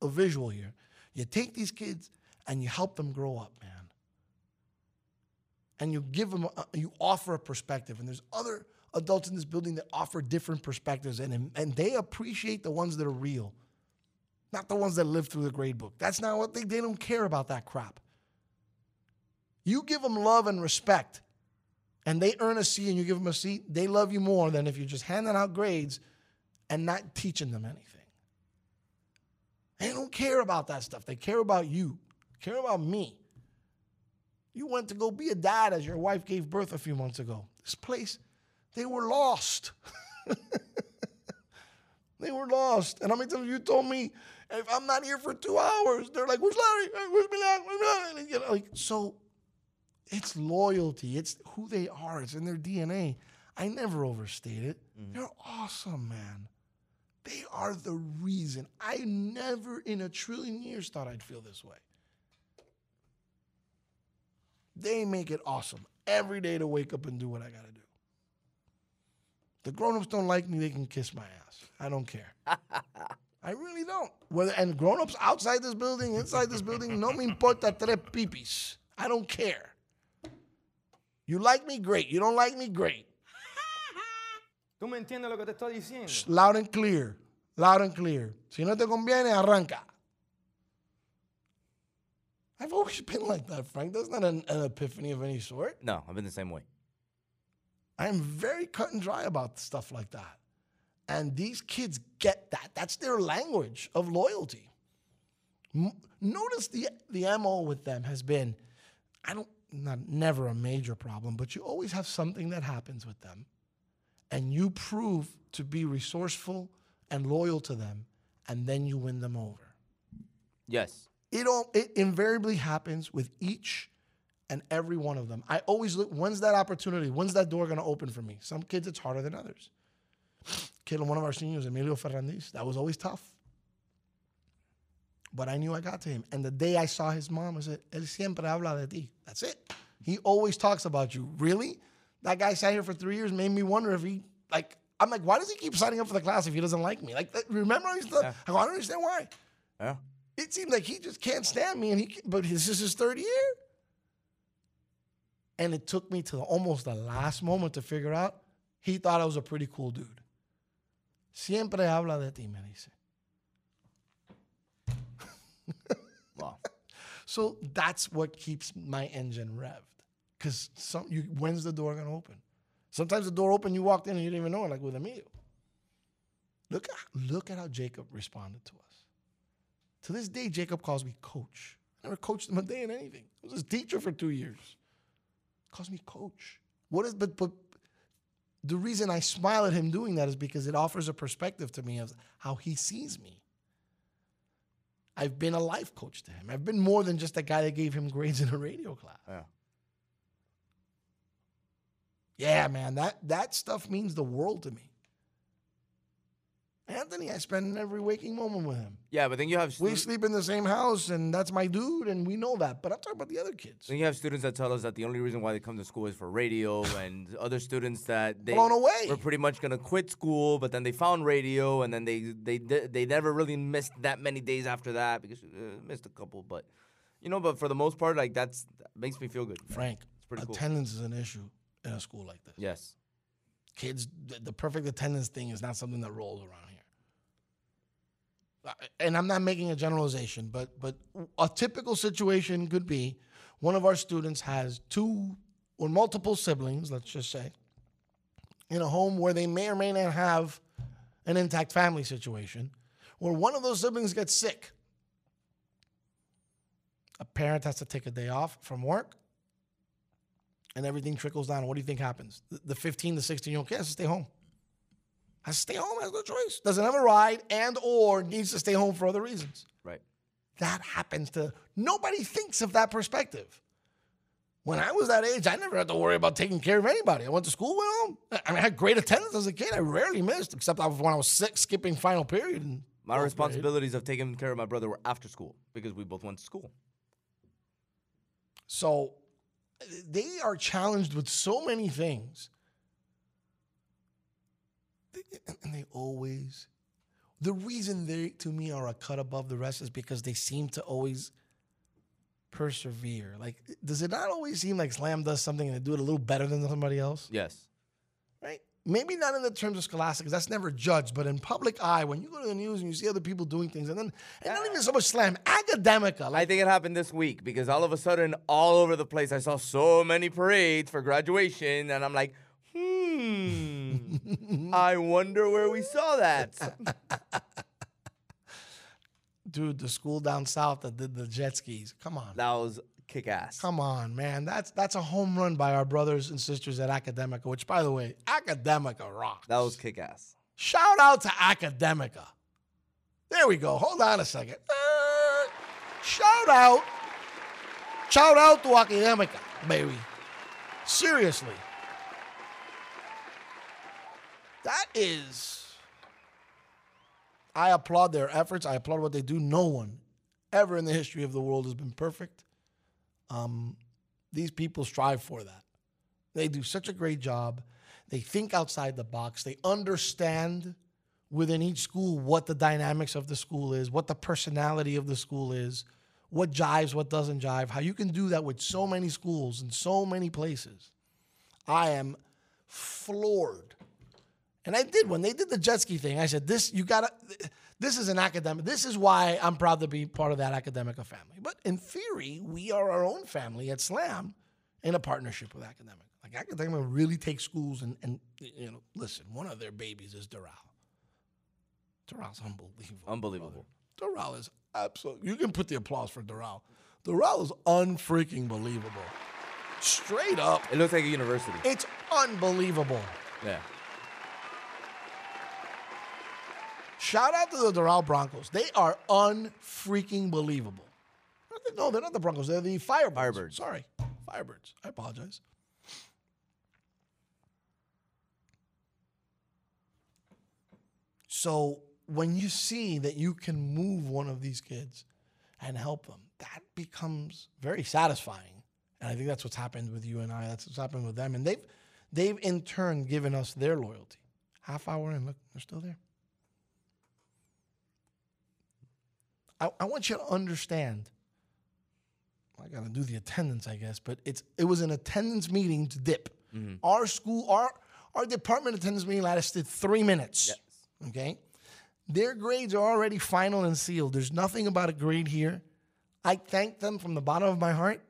a visual here. You take these kids and you help them grow up, man. And you give them, a, you offer a perspective. And there's other adults in this building that offer different perspectives, and, and they appreciate the ones that are real, not the ones that live through the grade book. That's not what they, they don't care about that crap. You give them love and respect, and they earn a C and you give them a C, they love you more than if you're just handing out grades and not teaching them anything. They don't care about that stuff. They care about you, care about me. You went to go be a dad as your wife gave birth a few months ago. This place, they were lost. <laughs> they were lost. And how many times you told me, if I'm not here for two hours, they're like, where's Larry? Where's Milan? Where's Milan? Like, so it's loyalty. It's who they are. It's in their DNA. I never overstate it. Mm-hmm. They're awesome, man. They are the reason. I never in a trillion years thought I'd feel this way. They make it awesome every day to wake up and do what I got to do. The grown-ups don't like me, they can kiss my ass. I don't care. <laughs> I really don't. Whether and grown-ups outside this building, inside this building, no me importa tres pipis. I don't care. You like me, great. You don't like me, great. <laughs> ¿Tú me entiendes lo que te estoy diciendo? Shh, Loud and clear. Loud and clear. Si no te conviene, arranca. I've always <laughs> been like that, Frank. That's not an, an epiphany of any sort. No, I've been the same way. I'm very cut and dry about stuff like that. And these kids get that. That's their language of loyalty. M- Notice the the MO with them has been, I don't not never a major problem, but you always have something that happens with them, and you prove to be resourceful and loyal to them, and then you win them over. Yes. It all it invariably happens with each and every one of them. I always look, when's that opportunity? When's that door gonna open for me? Some kids it's harder than others. Kid, one of our seniors, Emilio Ferrandis, that was always tough. But I knew I got to him. And the day I saw his mom, I said, Él siempre habla de ti. That's it. He always talks about you. Really? That guy sat here for three years, made me wonder if he, like, I'm like, why does he keep signing up for the class if he doesn't like me? Like, remember all these stuff? I go, I don't understand why. Yeah. It seems like he just can't stand me, and he, but this is his third year. And it took me to almost the last moment to figure out he thought I was a pretty cool dude. Siempre habla de ti, me dice. Wow. So that's what keeps my engine revved. Because some you when's the door gonna open? Sometimes the door opened, you walked in and you didn't even know it, like with Emilio. Look at look at how Jacob responded to us. To this day, Jacob calls me coach. I never coached him a day in anything. I was his teacher for two years. Calls me coach. What is but but the reason I smile at him doing that is because it offers a perspective to me of how he sees me. I've been a life coach to him. I've been more than just a guy that gave him grades in a radio class. Yeah. Yeah, man, that that stuff means the world to me. Anthony, I spend every waking moment with him. Yeah, but then you have We stu- sleep in the same house, and that's my dude, and we know that. But I'm talking about the other kids. then you have students that tell us that the only reason why they come to school is for radio, <sighs> and other students that they Blown away. were pretty much gonna quit school, but then they found radio, and then they they di- they never really missed that many days after that because uh, missed a couple, but you know, but for the most part, like that's that makes me feel good. Frank, It's pretty cool. attendance is an issue in a school like this. Yes. Kids, the, the perfect attendance thing is not something that rolls around here. And I'm not making a generalization, but but a typical situation could be one of our students has two or multiple siblings, let's just say, in a home where they may or may not have an intact family situation, where one of those siblings gets sick. A parent has to take a day off from work and everything trickles down. What do you think happens? The- The 15 to 16 year old kid has to stay home. Has to stay home, has no choice. Doesn't have a ride and or needs to stay home for other reasons. Right. That happens to nobody thinks of that perspective. When I was that age, I never had to worry about taking care of anybody. I went to school, went home. I mean, I had great attendance as a kid. I rarely missed, except I was- when I was sick, skipping final period. And My responsibilities of taking care of my brother were after school because we both went to school. So they are challenged with so many things. And they always, the reason they, to me, are a cut above the rest is because they seem to always persevere. Like, does it not always seem like Slam does something and they do it a little better than somebody else? Yes. Right? Maybe not in the terms of scholastic, 'cause that's never judged, but in public eye, when you go to the news and you see other people doing things, and then, and not even so much Slam, Academica. I think it happened this week because all of a sudden, all over the place, I saw so many parades for graduation, and I'm like, hmm, <laughs> I wonder where we saw that. <laughs> dude, the school down south that did the jet skis. Come on. That was kick ass. Come on, man. That's that's a home run by our brothers and sisters at Academica, which by the way, Academica rocks. That was kick ass. Shout out to Academica. There we go. Hold on a second. Uh, shout out. Shout out to Academica, baby. Seriously. That is. I applaud their efforts. I applaud what they do. No one ever in the history of the world has been perfect. Um, these people strive for that. They do such a great job. They think outside the box. They understand within each school what the dynamics of the school is, what the personality of the school is, what jives, what doesn't jive, how you can do that with so many schools and so many places. I am floored. And I did when they did the jet ski thing. I said, "This you gotta. This is an academic. This is why I'm proud to be part of that academic family. But in theory, we are our own family at Slam, in a partnership with Academica. Like Academica really takes schools and and you know, listen. One of their babies is Doral. Doral's unbelievable. Unbelievable. Doral is absolutely. You can put the applause for Doral. Doral is unfreaking believable. Straight up, It looks like a university. it's unbelievable. Yeah. Shout out to the Doral Broncos. They are unfreaking believable. No, they're not the Broncos. They're the Firebirds. Firebirds. Sorry, Firebirds. I apologize. So when you see that you can move one of these kids and help them, that becomes very satisfying. And I think that's what's happened with you and I. That's what's happened with them. And they've they've in turn given us their loyalty. Half hour in, look, they're still there. I, I want you to understand. I gotta do the attendance, I guess, but it's it was an attendance meeting to dip. Mm-hmm. Our school, our our department attendance meeting lasted three minutes. Okay. Their grades are already final and sealed. There's nothing about a grade here. I thanked them from the bottom of my heart,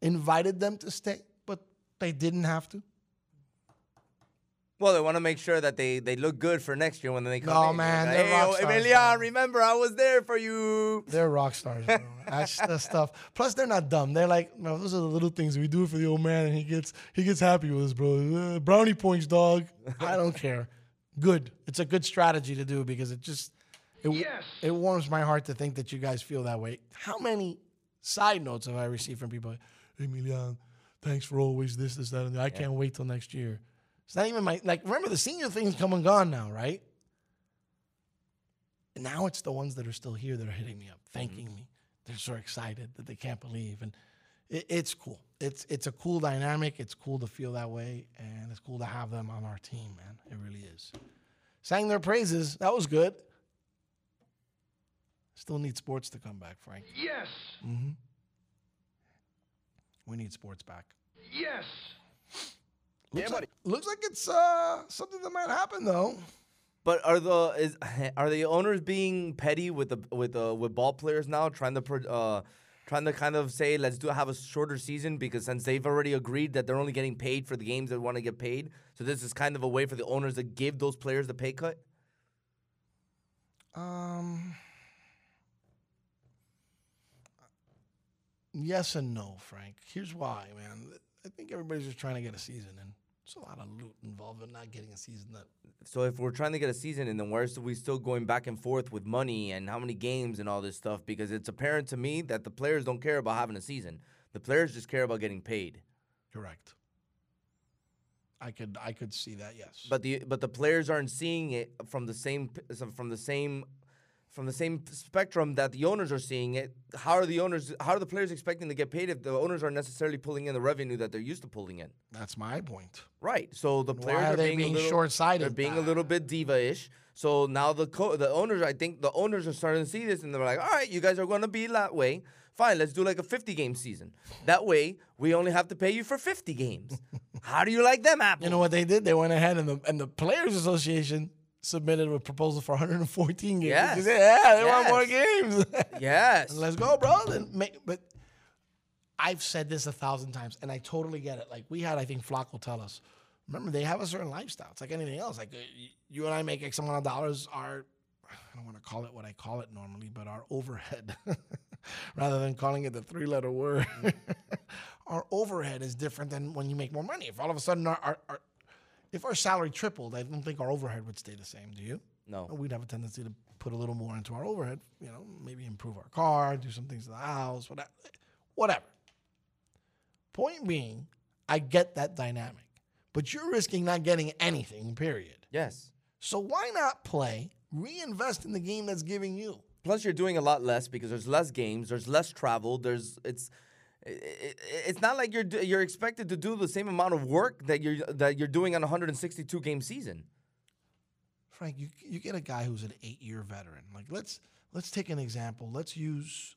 invited them to stay, but they didn't have to. Well, they want to make sure that they, they look good for next year when they come No, man, Like, they're hey, rock oh, stars, Emilian, bro. remember I was there for you. They're rock stars, bro. That's the <laughs> stuff. Plus, they're not dumb. They're like, no, those are the little things we do for the old man, and he gets he gets happy with us, bro. Uh, brownie points, dog. I don't <laughs> care. Good. It's a good strategy to do because it just it, it warms my heart to think that you guys feel that way. How many side notes have I received from people? Hey, Emilian, thanks for always this, this, that, and that. I can't wait till next year. It's not even my like. Remember, the senior thing's come and gone now, right? And now it's the ones that are still here that are hitting me up, thanking me. They're so excited that they can't believe, and it, it's cool. It's it's a cool dynamic. It's cool to feel that way, and it's cool to have them on our team, man. It really is. Sang their praises. That was good. Still need sports to come back, Frank. Yes. Mm-hmm. We need sports back. Yes. Looks, like, looks like it's uh, something that might happen though. But are the is <laughs> are the owners being petty with the with uh, with ball players now, trying to uh, trying to kind of say let's do have a shorter season because since they've already agreed that they're only getting paid for the games that want to get paid, so this is kind of a way for the owners to give those players the pay cut. Um. Yes and no, Frank. Here's why, man. I think everybody's just trying to get a season and it's a lot of loot involved in not getting a season that So if we're trying to get a season and then why are we still going back and forth with money and how many games and all this stuff? Because it's apparent to me that the players don't care about having a season. The players just care about getting paid. correct. I could I could see that, yes. But the but the players aren't seeing it from the same from the same from the same spectrum that the owners are seeing it. How are the owners? How are the players expecting to get paid if the owners aren't necessarily pulling in the revenue that they're used to pulling in? that's my point. Right. So the players are are being, being a little, short-sighted? They're being a little bit diva-ish. So now the co- the owners, I think the owners are starting to see this, and they're like, "All right, you guys are going to be that way. Fine, let's do like a 50 game season. That way, we only have to pay you for 50 games. <laughs> How do you like them apples? You know what they did? They went ahead and the and the Players Association submitted a proposal for 114 games. Yes. Said, yeah, they want more games. <laughs> Yes. Let's go, bro. Then make, but I've said this a thousand times, and I totally get it. Like we had, I think Flock will tell us. Remember, they have a certain lifestyle. It's like anything else. Like uh, you and I make X amount of dollars. Our I don't want to call it what I call it normally, but our overhead, <laughs> rather than calling it the three-letter word, <laughs> our overhead is different than when you make more money. If all of a sudden our, our, our if our salary tripled, I don't think our overhead would stay the same. Do you? No. We'd have a tendency to put a little more into our overhead. You know, maybe improve our car, do some things to the house, whatever. Whatever. Point being, I get that dynamic, but you're risking not getting anything. Period. Yes. So why not play, reinvest in the game that's giving you? Plus, you're doing a lot less because there's less games, there's less travel, there's it's. It's not like you're you're expected to do the same amount of work that you're that you're doing on a 162 game season. Frank, you you get a guy who's an eight year veteran. Like let's let's take an example. Let's use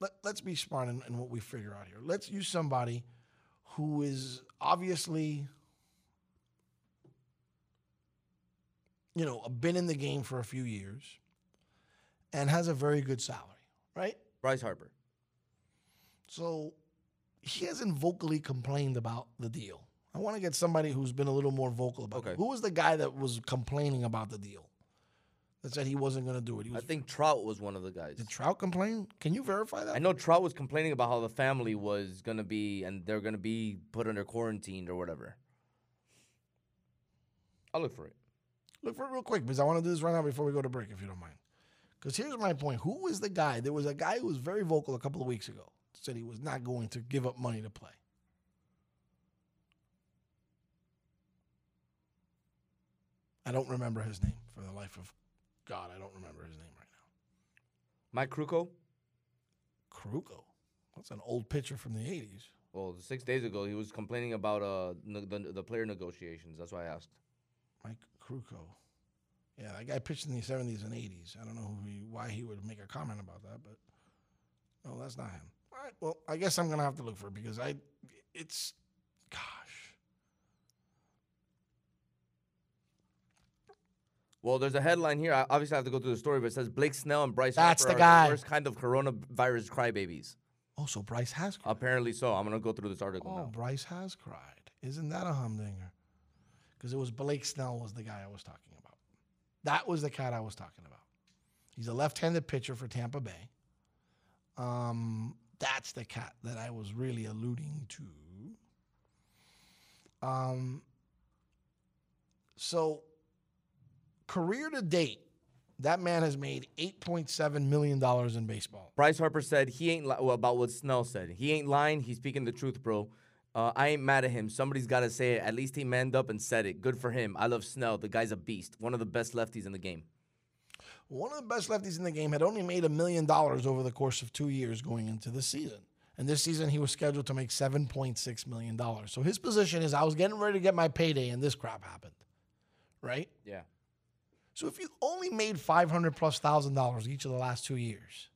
let, let's be smart in, in what we figure out here. Let's use somebody who is obviously you know, been in the game for a few years and has a very good salary, right? Bryce Harper. So he hasn't vocally complained about the deal. I want to get somebody who's been a little more vocal about Okay. it. Who was the guy that was complaining about the deal? That said he wasn't going to do it. I think Trout was one of the guys. Did Trout complain? Can you verify that? I know Trout was complaining about how the family was gonna be and they're gonna be put under quarantine or whatever. I'll look for it. Look for it real quick because I want to do this right now before we go to break, if you don't mind. Because here's my point: Who is the guy? There was a guy who was very vocal a couple of weeks ago. Said he was not going to give up money to play. I don't remember his name for the life of God. I don't remember his name right now. Mike Krukow. Caruco. That's an old pitcher from the 80s. Well, six days ago, he was complaining about uh the, the player negotiations. That's why I asked. Mike Caruco. Yeah, that guy pitched in the 70s and 80s. I don't know who he, why he would make a comment about that, but no, that's not him. All right, well, I guess I'm going to have to look for it because I, it's, gosh. Well, there's a headline here. I obviously have to go through the story, but it says Blake Snell and Bryce That's Harper the are guy. the worst kind of coronavirus crybabies. Oh, so Bryce has cried. Apparently so. I'm gonna go through this article Oh, now. Bryce has cried. Isn't that a humdinger? Because it was Blake Snell was the guy I was talking about. That was the cat I was talking about. He's a left-handed pitcher for Tampa Bay. Um, that's the cat that I was really alluding to. Um, so career to date, that man has made eight point seven million dollars in baseball. Bryce Harper said he ain't li- well, about what Snell said. He ain't lying. He's speaking the truth, bro. Uh, I ain't mad at him. Somebody's got to say it. At least he manned up and said it. Good for him. I love Snell. The guy's a beast. One of the best lefties in the game. One of the best lefties in the game had only made a million dollars over the course of two years going into the season. And this season, he was scheduled to make $7.6 million. So his position is I was getting ready to get my payday, and this crap happened. Right? Yeah. So if you only made 500 plus thousand dollars each of the last two years,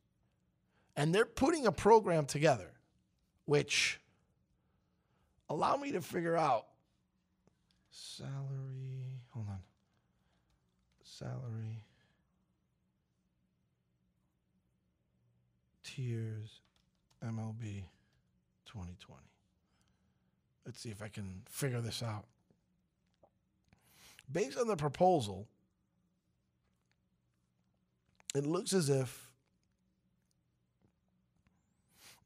and they're putting a program together, which allow me to figure out salary. Hold on. Salary. Tiers MLB 2020. Let's see if I can figure this out. Based on the proposal, it looks as if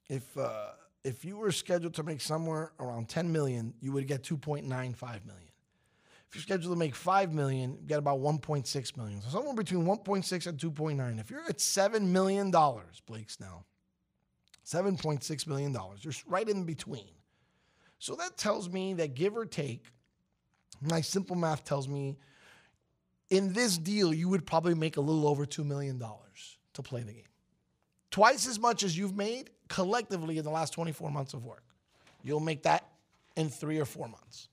if uh, if you were scheduled to make somewhere around 10 million, you would get 2.95 million. If you're scheduled to make 5 million, you get about 1.6 million. So somewhere between 1.6 and 2.9. If you're at 7 million dollars, Blake Snell, 7.6 million dollars, you're right in between. So that tells me that give or take, my simple math tells me in this deal, you would probably make a little over $2 million to play the game. Twice as much as you've made collectively in the last 24 months of work. You'll make that in three or four months.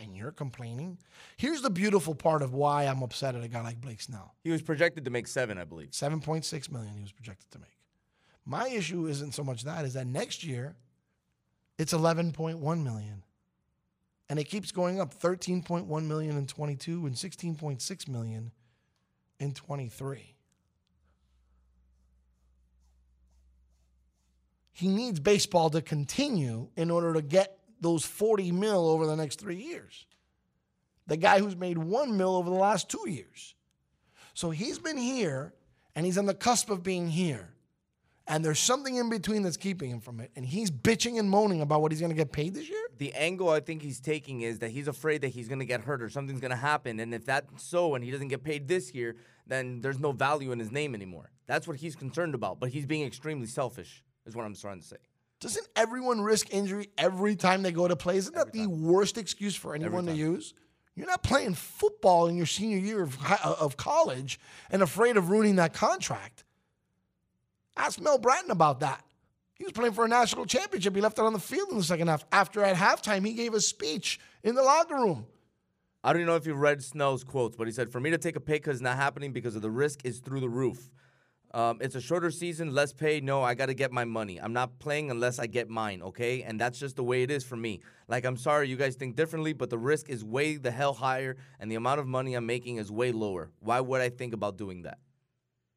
And you're complaining. Here's the beautiful part of why I'm upset at a guy like Blake Snell. He was projected to make seven, I believe. 7.6 million he was projected to make. My issue isn't so much that, is that next year it's 11.1 million. And it keeps going up 13.1 million in 22 and 16.6 million in 23. He needs baseball to continue in order to get those 40 mil over the next three years. The guy who's made one mil over the last two years. So he's been here and he's on the cusp of being here. And there's something in between that's keeping him from it. And he's bitching and moaning about what he's going to get paid this year. The angle I think he's taking is that he's afraid that he's going to get hurt or something's going to happen. And if that's so and he doesn't get paid this year, then there's no value in his name anymore. That's what he's concerned about. But he's being extremely selfish, is what I'm trying to say. Doesn't everyone risk injury every time they go to play? Isn't that the worst excuse for anyone to use? You're not playing football in your senior year of, uh, of college and afraid of ruining that contract. Ask Mel Bratton about that. He was playing for a national championship. He left it on the field in the second half. After at halftime, he gave a speech in the locker room. I don't even know if you read Snell's quotes, but he said, For me to take a pay cut is not happening because of the risk is through the roof. Um, it's a shorter season, less pay. No, I got to get my money. I'm not playing unless I get mine, okay? And that's just the way it is for me. Like, I'm sorry you guys think differently, but the risk is way the hell higher, and the amount of money I'm making is way lower. Why would I think about doing that?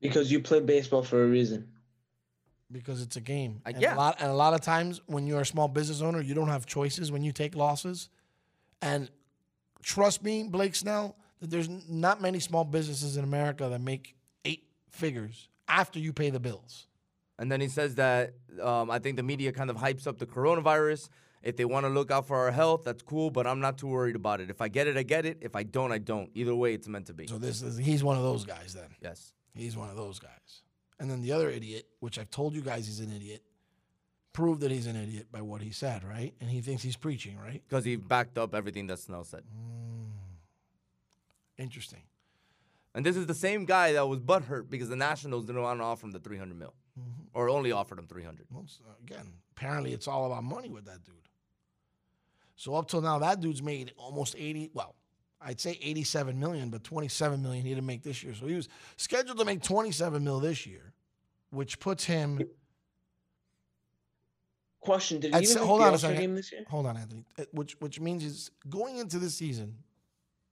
Because you play baseball for a reason. because it's a game. And yeah. A lot, and a lot of times when you're a small business owner, you don't have choices when you take losses. And trust me, Blake Snell, that there's not many small businesses in America that make eight figures after you pay the bills. And then he says that um, I think the media kind of hypes up the coronavirus. If they want to look out for our health, that's cool, but I'm not too worried about it. If I get it, I get it. If I don't, I don't. Either way, it's meant to be. So this is he's one of those guys then. Yes. He's one of those guys. And then the other idiot, which I've told you guys he's an idiot, proved that he's an idiot by what he said, right? And he thinks he's preaching, right? Because he backed up everything that Snell said. Interesting. And this is the same guy that was butthurt because the Nationals didn't want to offer him the 300 mil. or only offered him 300. Well, uh, again, apparently it's all about money with that dude. So up till now, that dude's made almost 80. Well, I'd say 87 million, but 27 million he didn't make this year. So he was scheduled to make 27 mil this year, which puts him. Question: Did he even make hold on a All-Star second. game this year? Hold on, Anthony. Uh, Which which means is going into this season,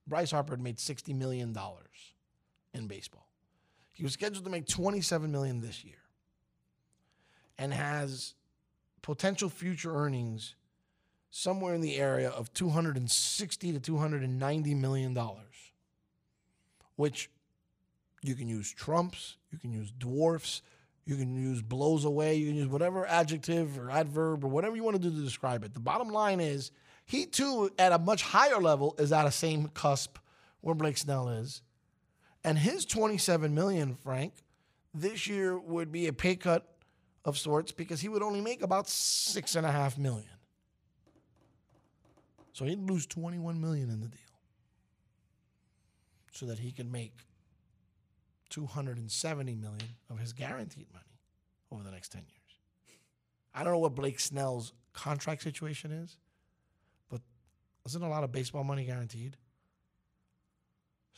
Bryce Harper had made 60 million dollars in baseball. He was scheduled to make 27 million this year, and has potential future earnings somewhere in the area of 260 to 290 million dollars, which you can use trumps, you can use dwarfs, you can use blows away, you can use whatever adjective or adverb or whatever you want to do to describe it. The bottom line is he too, at a much higher level, is at a same cusp where Blake Snell is. And his 27 million, Frank, this year would be a pay cut of sorts because he would only make about six and a half million. So he'd lose 21 million in the deal. So that he could make 270 million of his guaranteed money over the next 10 years. I don't know what Blake Snell's contract situation is, but isn't a lot of baseball money guaranteed?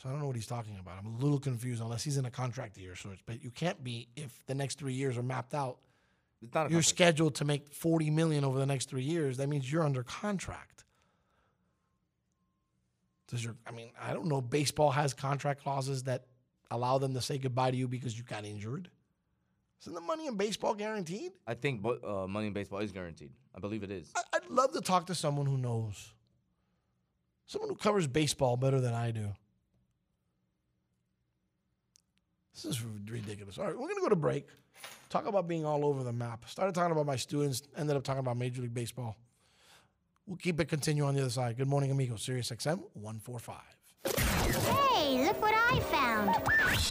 So I don't know what he's talking about. I'm a little confused unless he's in a contract year of sorts. But you can't be if the next three years are mapped out. It's not a You're contract. scheduled to make 40 million over the next three years. That means you're under contract. Does your I mean, I don't know. Baseball has contract clauses that allow them to say goodbye to you because you got injured. Isn't the money in baseball guaranteed? I think uh, money in baseball is guaranteed. I believe it is. I- I'd love to talk to someone who knows. Someone who covers baseball better than I do. This is ridiculous. All right, we're going to go to break. Talk about being all over the map. Started talking about my students, ended up talking about Major League Baseball. We'll keep it continue on the other side. Good morning, amigos. Sirius XM 145. Hey, look what I found.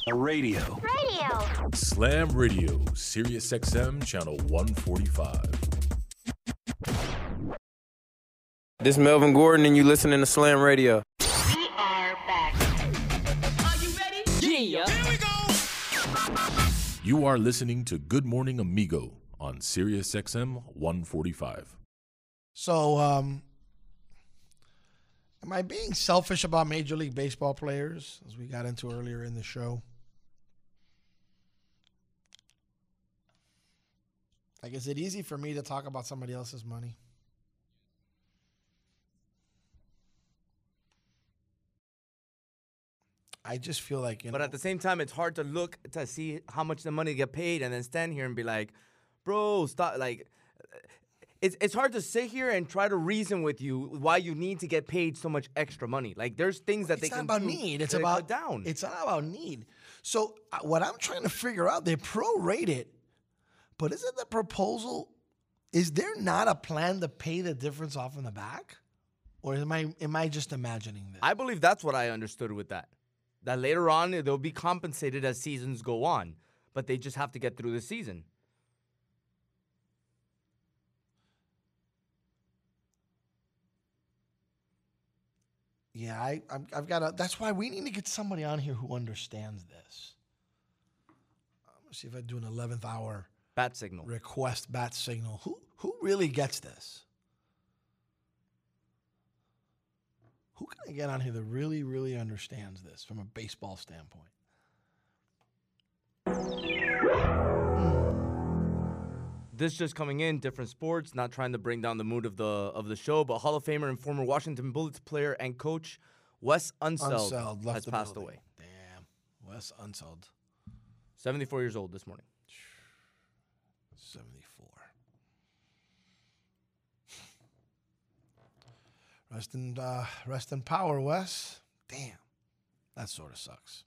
A radio. Radio. Slam Radio, Sirius XM, channel 145. This is Melvin Gordon, and you listening to Slam Radio. You are listening to Good Morning Amigo on Sirius XM 145. So, um, am I being selfish about Major League Baseball players, as we got into earlier in the show? Like, is it easy for me to talk about somebody else's money? I just feel like, you know. But at the same time, it's hard to look to see how much the money get paid and then stand here and be like, bro, stop. Like, it's, it's hard to sit here and try to reason with you why you need to get paid so much extra money. Like, there's things that it's they not can about do need. It's about cut down. It's not about need. So uh, what I'm trying to figure out, they prorate it, but isn't the proposal? Is there not a plan to pay the difference off in the back, or am I am I just imagining this? I believe that's what I understood with that. That later on they'll be compensated as seasons go on, but they just have to get through the season. yeah, I I've got to. That's why we need to get somebody on here who understands this. I'm gonna see if I do an 11th hour Bat signal. request bat signal. Who who really gets this? Who can I get on here that really, really understands this from a baseball standpoint? Hmm. This just coming in, different sports, not trying to bring down the mood of the of the show, but Hall of Famer and former Washington Bullets player and coach Wes Unseld, Unseld has passed building. away. Damn, Wes Unseld, 74 years old this morning. 74. Rest in uh, rest in power, Wes. Damn, that sort of sucks.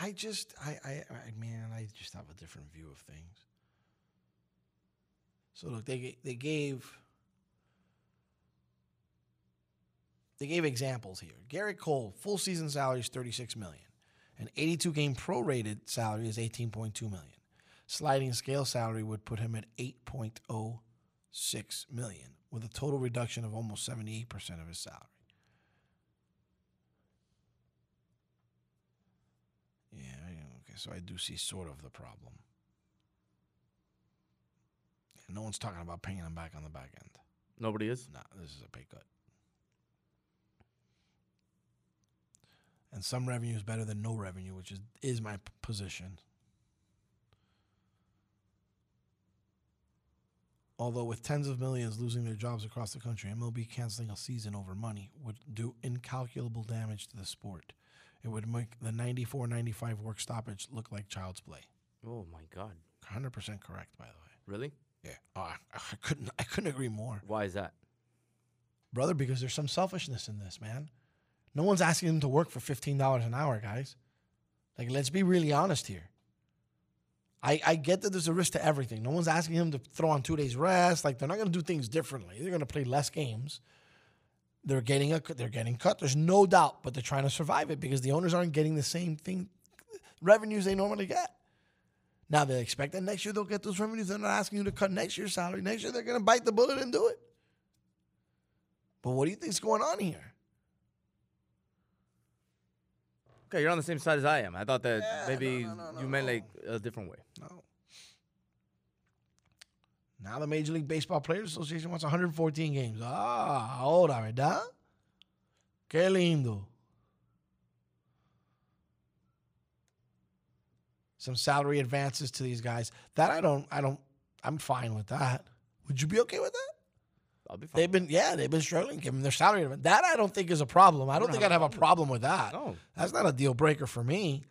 I just, I, I, I, man, I just have a different view of things. So look, they they gave they gave examples here. Gerrit Cole, full season salary is 36 million. An 82 game prorated salary is 18.2 million. Sliding scale salary would put him at 8.06 million with a total reduction of almost 78% of his salary. Yeah, okay, so I do see sort of the problem. And no one's talking about paying him back on the back end. Nobody is. No, this is a pay cut. And some revenue is better than no revenue, which is is my p- position. Although with tens of millions losing their jobs across the country, MLB canceling a season over money would do incalculable damage to the sport. It would make the 94-95 work stoppage look like child's play. Oh my God. 100% correct, by the way. Really? Yeah. Oh, I, I couldn't I couldn't agree more. Why is that? brother, because there's some selfishness in this, man. No one's asking them to work for fifteen dollars an hour, guys. Like, let's be really honest here. I, I get that there's a risk to everything. No one's asking them to throw on two days rest. Like, they're not going to do things differently. They're going to play less games. They're getting a they're getting cut. There's no doubt, but they're trying to survive it because the owners aren't getting the same thing revenues they normally get. Now they expect that next year they'll get those revenues. They're not asking you to cut next year's salary. Next year they're going to bite the bullet and do it. But what do you think's going on here? Okay, you're on the same side as I am. I thought that maybe you meant like a different way. No. Now the Major League Baseball Players Association wants 114 games. Ah, ahora, ¿verdad? Qué lindo. Some salary advances to these guys. That I don't, I don't, I'm fine with that. Would you be okay with that? I'll be fine. They've been, yeah, they've been struggling. Give them their salary. That I don't think is a problem. I don't think I'd have a problem with that. No. That's not a deal breaker for me.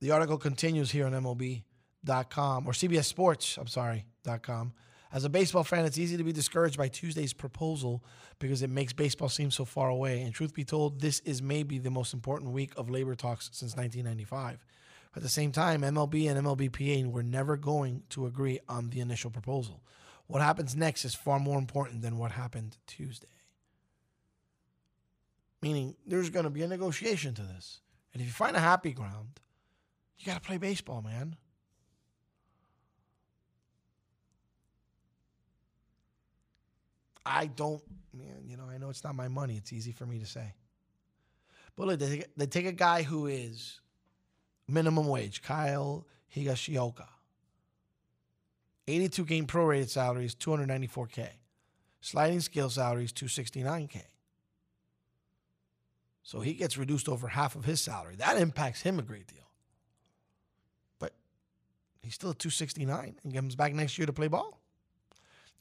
The article continues here on MLB.com or CBS Sports, I'm sorry, .com. As a baseball fan, it's easy to be discouraged by Tuesday's proposal because it makes baseball seem so far away. And truth be told, this is maybe the most important week of labor talks since 1995. At the same time, MLB and MLBPA were never going to agree on the initial proposal. What happens next is far more important than what happened Tuesday. Meaning, there's going to be a negotiation to this. And if you find a happy ground, you got to play baseball, man. I don't, man, you know, I know it's not my money. It's easy for me to say. But look, they take, they take a guy who is minimum wage, Kyle Higashioka. 82 game prorated salaries, 294K. Sliding scale salaries, 269K. So he gets reduced over half of his salary. That impacts him a great deal. But he's still at 269 and comes back next year to play ball.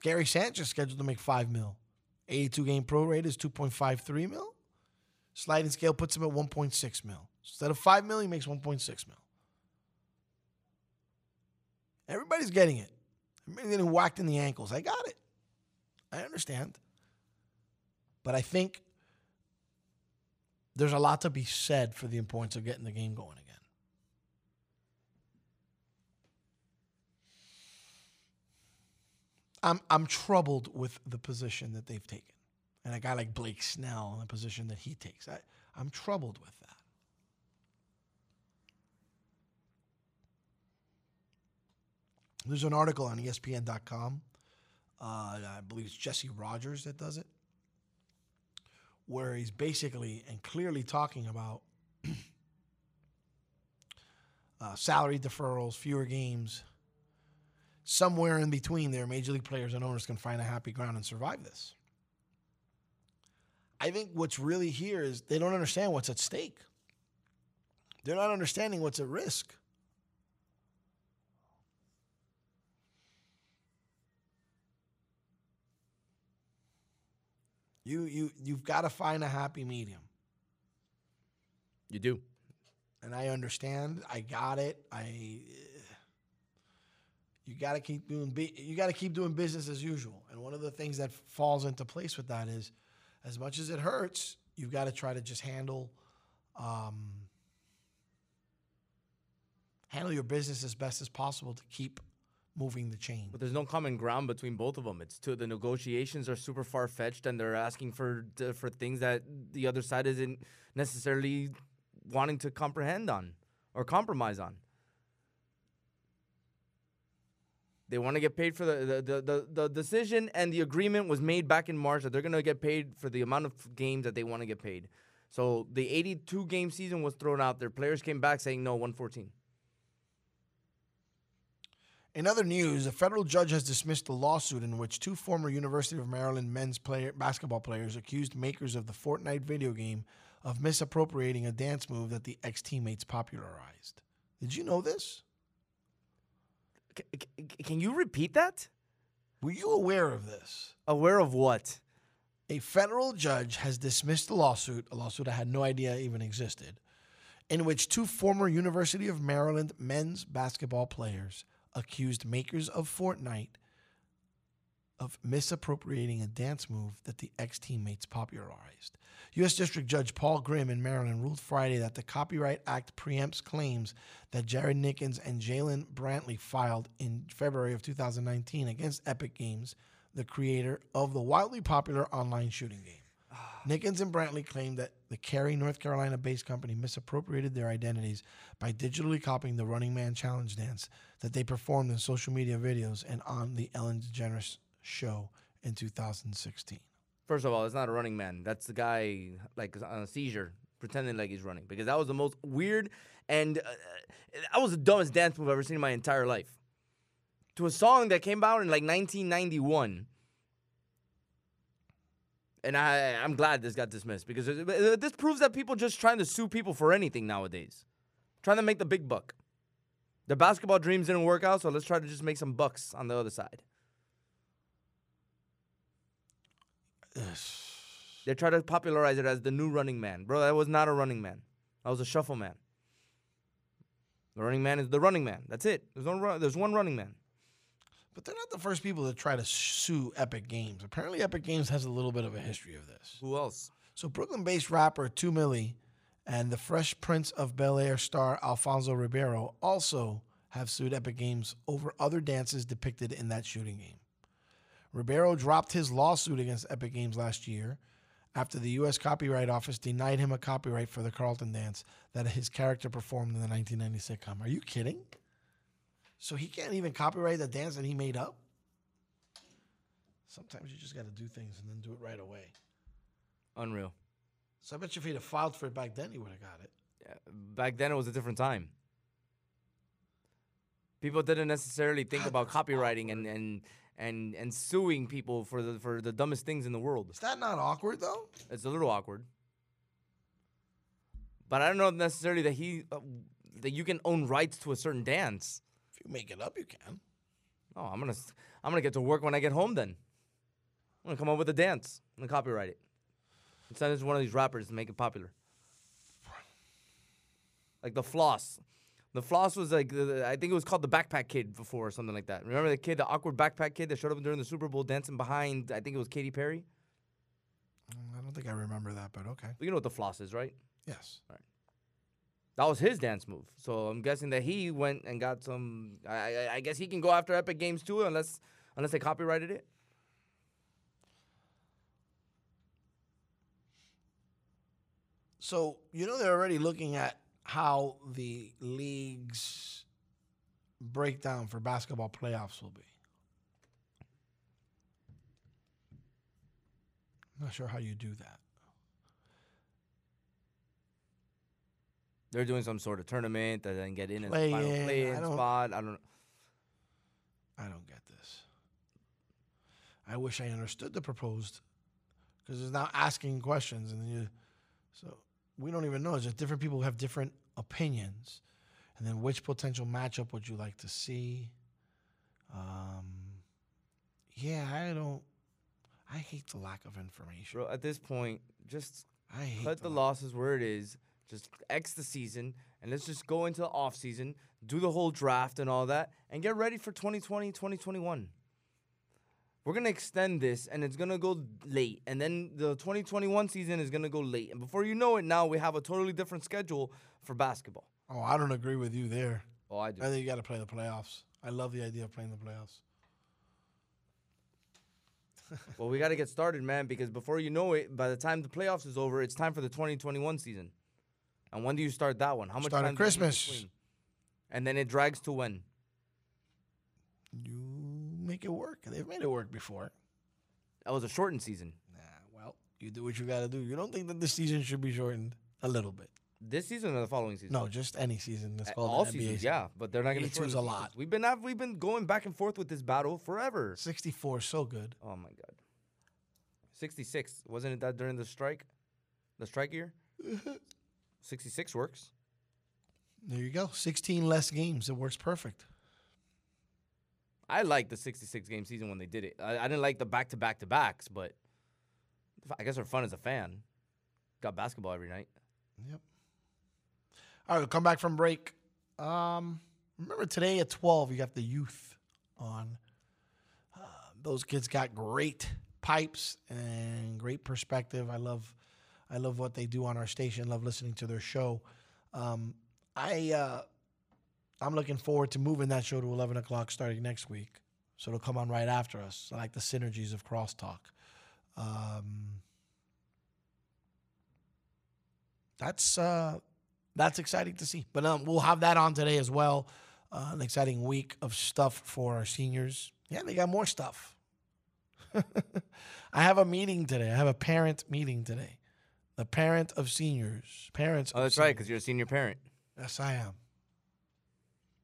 Gary Sanchez scheduled to make 5 mil. 82 game pro rate is 2.53 mil. Sliding scale puts him at 1.6 mil. Instead of five million, makes 1.6 mil. Everybody's getting it. Everybody's getting whacked in the ankles. I got it. I understand. But I think there's a lot to be said for the importance of getting the game going again. I'm I'm troubled with the position that they've taken. And a guy like Blake Snell in the position that he takes. I, I'm troubled with that. There's an article on ESPN.com. Uh, I believe it's Jesse Rogers that does it, where he's basically and clearly talking about <clears throat> uh, salary deferrals, fewer games. Somewhere in between there, major league players and owners can find a happy ground and survive this. I think what's really here is they don't understand what's at stake. They're not understanding what's at risk. You you you've got to find a happy medium. You do. And I understand. I got it. I you got to keep doing you got to keep doing business as usual. And one of the things that falls into place with that is as much as it hurts, you've got to try to just handle um, handle your business as best as possible to keep moving the chain. But there's no common ground between both of them. It's two. The negotiations are super far fetched, and they're asking for for things that the other side isn't necessarily wanting to comprehend on or compromise on. They want to get paid for the the, the the the decision and the agreement was made back in March that they're gonna get paid for the amount of games that they want to get paid. So the 82 game season was thrown out Their Players came back saying no, 114. In other news, a federal judge has dismissed a lawsuit in which two former University of Maryland men's player, basketball players accused makers of the Fortnite video game of misappropriating a dance move that the ex teammates popularized. Did you know this? C- c- can you repeat that? Were you aware of this? Aware of what? A federal judge has dismissed a lawsuit, a lawsuit I had no idea even existed, in which two former University of Maryland men's basketball players accused makers of Fortnite of misappropriating a dance move that the ex teammates popularized. U.S. District Judge Paul Grimm in Maryland ruled Friday that the Copyright Act preempts claims that Jared Nickens and Jalen Brantley filed in February of 2019 against Epic Games, the creator of the wildly popular online shooting game. Nickens and Brantley claimed that the Cary, North Carolina based company misappropriated their identities by digitally copying the Running Man Challenge dance that they performed in social media videos and on the Ellen DeGeneres show in 2016. First of all, it's not a running man. That's the guy like on a seizure, pretending like he's running. Because that was the most weird and uh, that was the dumbest dance move I've ever seen in my entire life. To a song that came out in like 1991. And I, I'm glad this got dismissed because this proves that people just trying to sue people for anything nowadays, trying to make the big buck. The basketball dreams didn't work out, so let's try to just make some bucks on the other side. <sighs> They try to popularize it as the new running man. Bro, that was not a running man. That was a shuffle man. The running man is the running man. That's it. There's no run, there's one running man. But they're not the first people to try to sue Epic Games. Apparently, Epic Games has a little bit of a history of this. Who else? So, Brooklyn based rapper 2 Milly and the Fresh Prince of Bel Air star Alfonso Ribeiro also have sued Epic Games over other dances depicted in that shooting game. Ribeiro dropped his lawsuit against Epic Games last year after the U.S. Copyright Office denied him a copyright for the Carlton dance that his character performed in the 1990 sitcom. Are you kidding? So he can't even copyright the dance that he made up? Sometimes you just got to do things and then do it right away. Unreal. So I bet you if he'd have filed for it back then, he would have got it. Yeah, Back then it was a different time. People didn't necessarily think about copywriting and, and and and suing people for the for the dumbest things in the world. Is that not awkward though? It's a little awkward. But I don't know necessarily that he uh, that you can own rights to a certain dance. Make it up, you can. Oh, I'm gonna I'm gonna get to work when I get home. Then I'm gonna come up with a dance. I'm gonna copyright it. And send it to one of these rappers to make it popular. Like the floss. The floss was like the- I think it was called the backpack kid before or something like that. Remember the kid, the awkward backpack kid that showed up during the Super Bowl dancing behind? I think it was Katy Perry. Mm, I don't think I remember that, but okay. You know what the floss is, right? Yes. That was his dance move. So I'm guessing that he went and got some. I, I, I guess he can go after Epic Games too, unless unless they copyrighted it. So you know they're already looking at how the league's breakdown for basketball playoffs will be. I'm not sure how you do that. They're doing some sort of tournament that then get in as Play final in, play-in spot. I don't. I don't get this. I wish I understood the proposed because it's now asking questions and then you so we don't even know. It's just different people have different opinions. And then which potential matchup would you like to see? Um yeah, I don't I hate the lack of information. Bro, at this point, just I hate cut the the losses where it is. Just X the season, and let's just go into the off season, do the whole draft and all that, and get ready for 2020, 2021. We're gonna extend this, and it's gonna go late, and then the 2021 season is gonna go late, and before you know it, now we have a totally different schedule for basketball. Oh, I don't agree with you there. Oh, I do. I think you got to play the playoffs. I love the idea of playing the playoffs. <laughs> well, we got to get started, man, because before you know it, by the time the playoffs is over, it's time for the 2021 season. And when do you start that one? How much Start time? need Christmas. And then it drags to when? You make it work. They've made it work before. That was a shortened season. Nah, well, you do what you got to do. You don't think that this season should be shortened a little bit? This season or the following season? No, just any season. That's called all seasons, season. yeah, but they're not going to 82 is a lot. We've been have, we've been going back and forth with this battle forever. 64 so good. Oh my god. 66 wasn't it that during the strike? The strike year? <laughs> 66 works. There you go. 16 less games. It works perfect. I like the 66 game season when they did it. I, I didn't like the back to back to backs, but I guess they're fun as a fan. Got basketball every night. Yep. All right, we'll come back from break. Um, remember today at 12, you got the youth on. Uh, those kids got great pipes and great perspective. I love, I love what they do on our station. Love listening to their show. Um, I, uh, I'm looking forward to moving that show to 11 o'clock starting next week. So it'll come on right after us. I like the synergies of crosstalk. Um, that's uh, that's exciting to see. But um, we'll have that on today as well. Uh, an exciting week of stuff for our seniors. Yeah, they got more stuff. <laughs> I have a meeting today. I have a parent meeting today. The parent of seniors. Parents. Oh, that's right, because you're a senior parent. Yes, I am.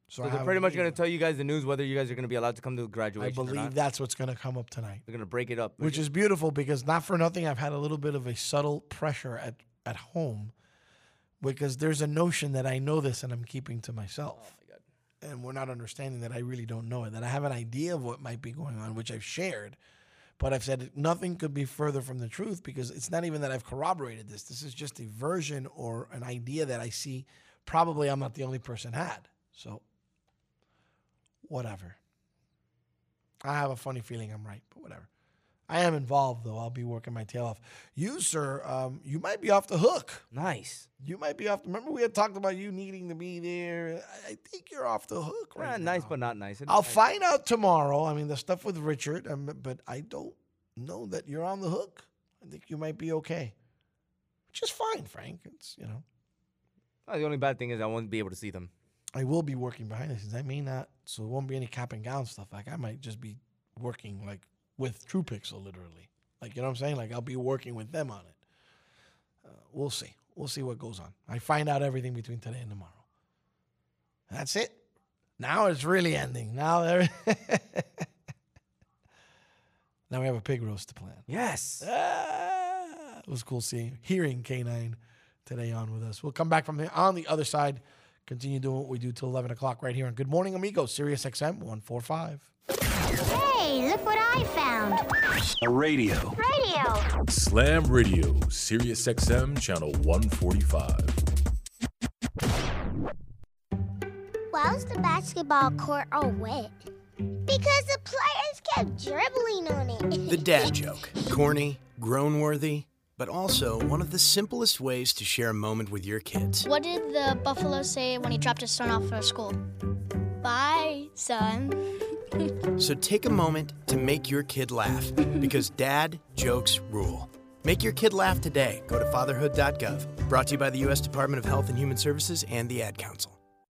So, I they're pretty much going to tell you guys the news whether you guys are going to be allowed to come to graduation. I believe that's what's going to come up tonight. They're going to break it up. which is beautiful because not for nothing I've had a little bit of a subtle pressure at at home because there's a notion that I know this and I'm keeping to myself. Oh, and we're not understanding that I really don't know it, that I have an idea of what might be going on, which I've shared. But I've said nothing could be further from the truth because it's not even that I've corroborated this. This is just a version or an idea that I see. Probably I'm not the only person had. So, whatever. I have a funny feeling I'm right, but whatever. I am involved though. I'll be working my tail off. You, sir, um, you might be off the hook. Nice. You might be off. The, Remember, we had talked about you needing to be there. I, think you're off the hook right Ah, now. nice, but not nice. I'll Nice. find out tomorrow. I mean, the stuff with Richard, um, but I don't know that you're on the hook. I think you might be okay, which is fine, Frank. It's you know, Oh, the only bad thing is I won't be able to see them. I will be working behind the scenes. I may not, so it won't be any cap and gown stuff. Like I might just be working like with True Pixel, literally. Like you know what I'm saying? Like I'll be working with them on it. Uh, we'll see. We'll see what goes on. I find out everything between today and tomorrow. That's it. Now it's really ending. Now there. <laughs> now we have a pig roast to plan. Yes. Ah, it was cool seeing, hearing K9 today on with us. We'll come back from here on the other side, continue doing what we do till 11 o'clock right here on Good Morning Amigos, Sirius XM 145. Hey, look what I found. A radio. Radio. Slam Radio, Sirius XM, channel 145. Why's the basketball court all wet? Because the players kept dribbling on it. <laughs> The dad joke. Corny, groan worthy, but also one of the simplest ways to share a moment with your kids. What did the buffalo say when he dropped his son off at school? Bye, son. So take a moment to make your kid laugh because dad jokes rule. Make your kid laugh today. Go to fatherhood.gov. Brought to you by the U.S. Department of Health and Human Services and the Ad Council.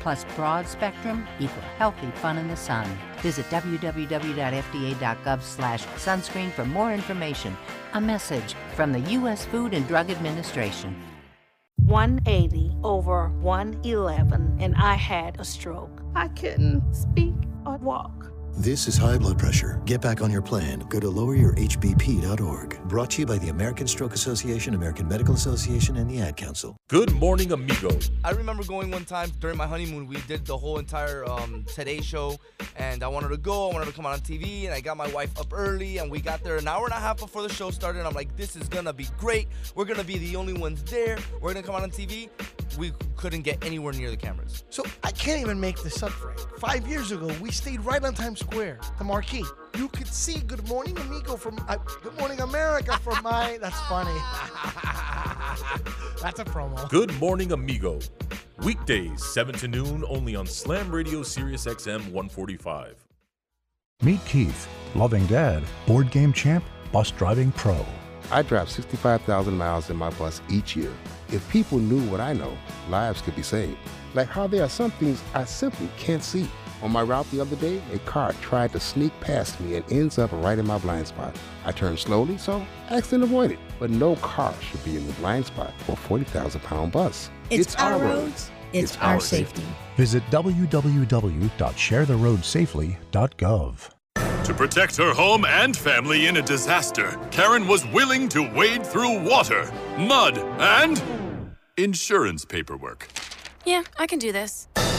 plus broad spectrum equal healthy fun in the sun. Visit www.fda.gov slash sunscreen for more information. A message from the U.S. Food and Drug Administration. 180 over 111, and I had a stroke. I couldn't speak or walk. This is high blood pressure. Get back on your plan. Go to loweryourhbp.org. Brought to you by the American Stroke Association, American Medical Association, and the Ad Council. Good morning, amigo. I remember going one time during my honeymoon. We did the whole entire um, Today Show, and I wanted to go. I wanted to come out on TV, and I got my wife up early, and we got there an hour and a half before the show started. And I'm like, this is gonna be great. We're gonna be the only ones there. We're gonna come out on TV. We couldn't get anywhere near the cameras. So I can't even make this up, Frank. Five years ago, we stayed right on Times Square, the marquee. You could see Good Morning Amigo from uh, Good Morning America from my. That's funny. <laughs> That's a promo. Good morning, amigo. Weekdays, 7 to noon, only on Slam Radio Sirius XM 145. Meet Keith, loving dad, board game champ, bus driving pro. I drive 65,000 miles in my bus each year. If people knew what I know, lives could be saved. Like how there are some things I simply can't see. On my route the other day, a car tried to sneak past me and ends up right in my blind spot. I turned slowly, so accident avoided. But no car should be in the blind spot for a 40,000 pound bus. It's our roads. It's our safety. Visit www.sharetheroadsafely.gov. To protect her home and family in a disaster, Karen was willing to wade through water, mud, and insurance paperwork. Yeah, I can do this.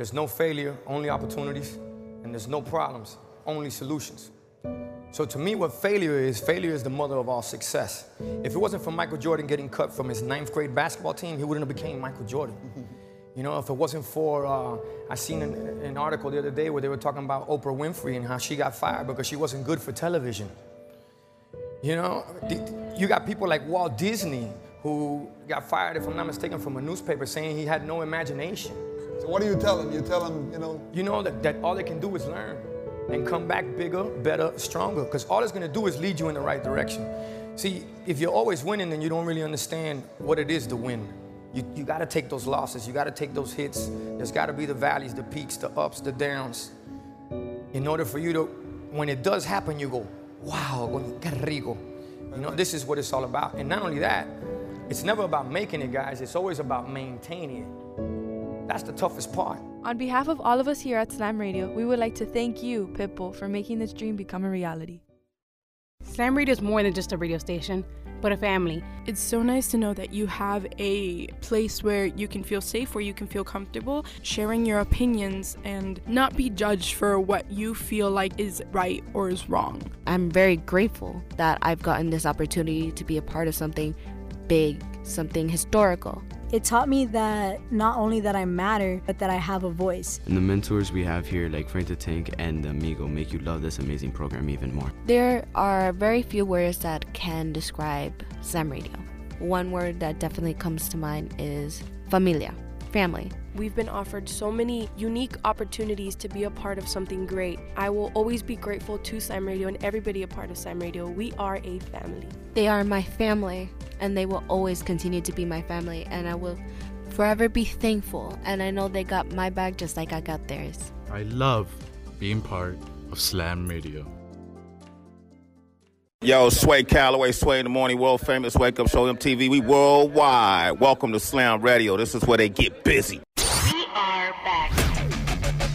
There's no failure, only opportunities. And there's no problems, only solutions. So to me, what failure is, failure is the mother of all success. If it wasn't for Michael Jordan getting cut from his ninth grade basketball team, he wouldn't have became Michael Jordan. <laughs> You know, if it wasn't for, uh, I seen an, an article the other day where they were talking about Oprah Winfrey and how she got fired because she wasn't good for television. You know, you got people like Walt Disney who got fired, if I'm not mistaken, from a newspaper saying he had no imagination. So what do you tell them? You tell them, you know. You know that, that all they can do is learn and come back bigger, better, stronger. Because all it's gonna do is lead you in the right direction. See, if you're always winning, then you don't really understand what it is to win. You, you gotta take those losses, you gotta take those hits. There's gotta be the valleys, the peaks, the ups, the downs. In order for you to, when it does happen, you go, wow, qué rico. You know, this is what it's all about. And not only that, it's never about making it, guys. It's always about maintaining it. That's the toughest part. On behalf of all of us here at Slam Radio, we would like to thank you, Pitbull, for making this dream become a reality. Slam Radio is more than just a radio station, but a family. It's so nice to know that you have a place where you can feel safe, where you can feel comfortable sharing your opinions and not be judged for what you feel like is right or is wrong. I'm very grateful that I've gotten this opportunity to be a part of something big, something historical. It taught me that not only that I matter, but that I have a voice. And the mentors we have here, like Frank the Tank and Amigo, make you love this amazing program even more. There are very few words that can describe Slam Radio. One word that definitely comes to mind is familia, family. We've been offered so many unique opportunities to be a part of something great. I will always be grateful to Slam Radio and everybody a part of Slam Radio. We are a family. They are my family, and they will always continue to be my family, and I will forever be thankful. And I know they got my back just like I got theirs. I love being part of Slam Radio. Yo, Sway Calloway, Sway in the Morning, world famous Wake Up Show MTV. We worldwide. Welcome to Slam Radio. This is where they get busy. We are back.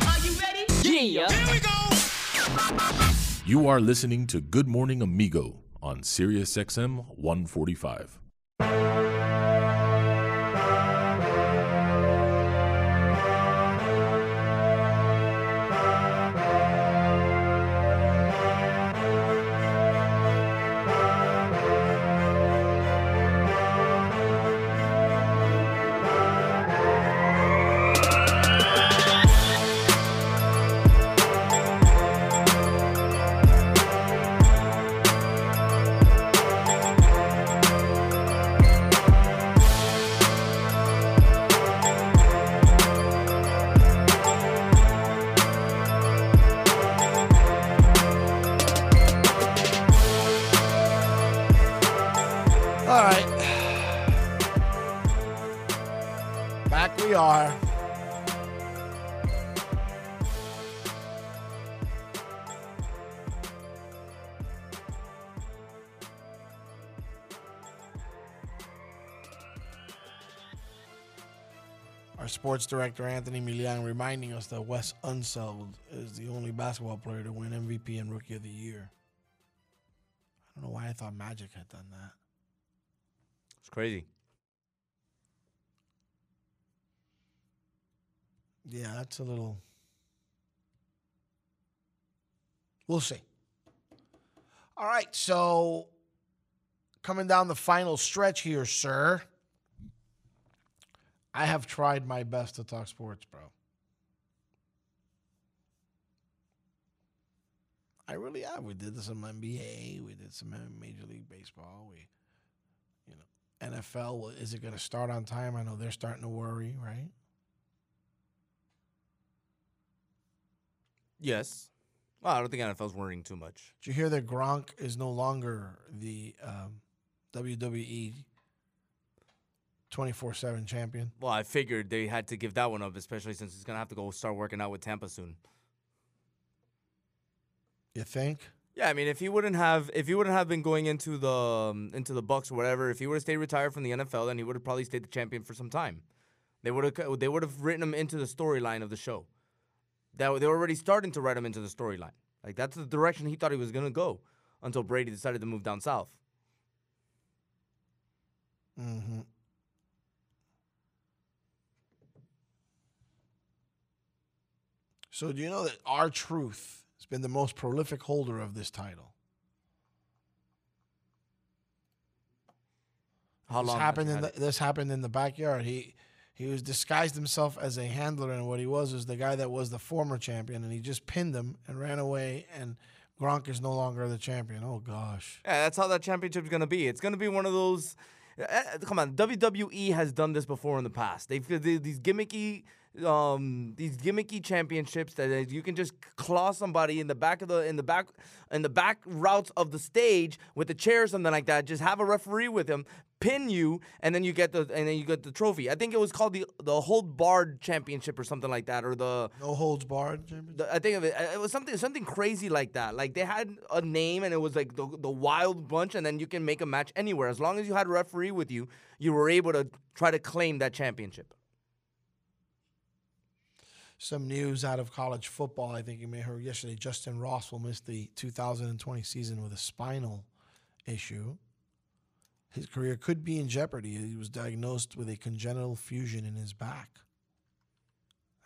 Are you ready? Yeah. Here we go. You are listening to Good Morning Amigo on Sirius XM 145. Sports director Anthony Milian reminding us that Wes Unseld is the only basketball player to win MVP and Rookie of the Year. I don't know why I thought Magic had done that. It's crazy. Yeah, that's a little. We'll see. All right, so coming down the final stretch here, sir. I have tried my best to talk sports, bro. I really have. We did some NBA. We did some Major League Baseball. We, you know, NFL. well, Is it going to start on time? I know they're starting to worry, right? Yes. Well, I don't think NFL's worrying too much. Did you hear that Gronk is no longer the um, WWE 24 7 champion? Well, I figured they had to give that one up, especially since he's gonna have to go start working out with Tampa soon. You think? Yeah, I mean, if he wouldn't have, if he wouldn't have been going into the um, into the Bucs or whatever, if he would have stayed retired from the NFL, then he would have probably stayed the champion for some time. They would have they would have written him into the storyline of the show. That they were already starting to write him into the storyline. Like that's the direction he thought he was gonna go until Brady decided to move down south. Mm-hmm. So do you know that R-Truth has been the most prolific holder of this title? How this long? happened in the, this happened in the backyard. He he was disguised himself as a handler, and what he was was the guy that was the former champion, and he just pinned him and ran away. And Gronk is no longer the champion. Oh gosh. Yeah, that's how that championship's gonna be. It's gonna be one of those. eh, come on, WWE has done this before in the past. They've they, these gimmicky, um, these gimmicky championships that you can just claw somebody in the back of the in the back in the back routes of the stage with a chair or something like that. Just have a referee with him, pin you, and then you get the and then you get the trophy. I think it was called the the hold barred championship or something like that, or the No holds barred. championship? I think of it. It was something something crazy like that. Like they had a name and it was like the the Wild Bunch, and then you can make a match anywhere as long as you had a referee with you. You were able to try to claim that championship. Some news out of college football. I think you may have heard yesterday. Justin Ross will miss the 2020 season with a spinal issue. His career could be in jeopardy. He was diagnosed with a congenital fusion in his back.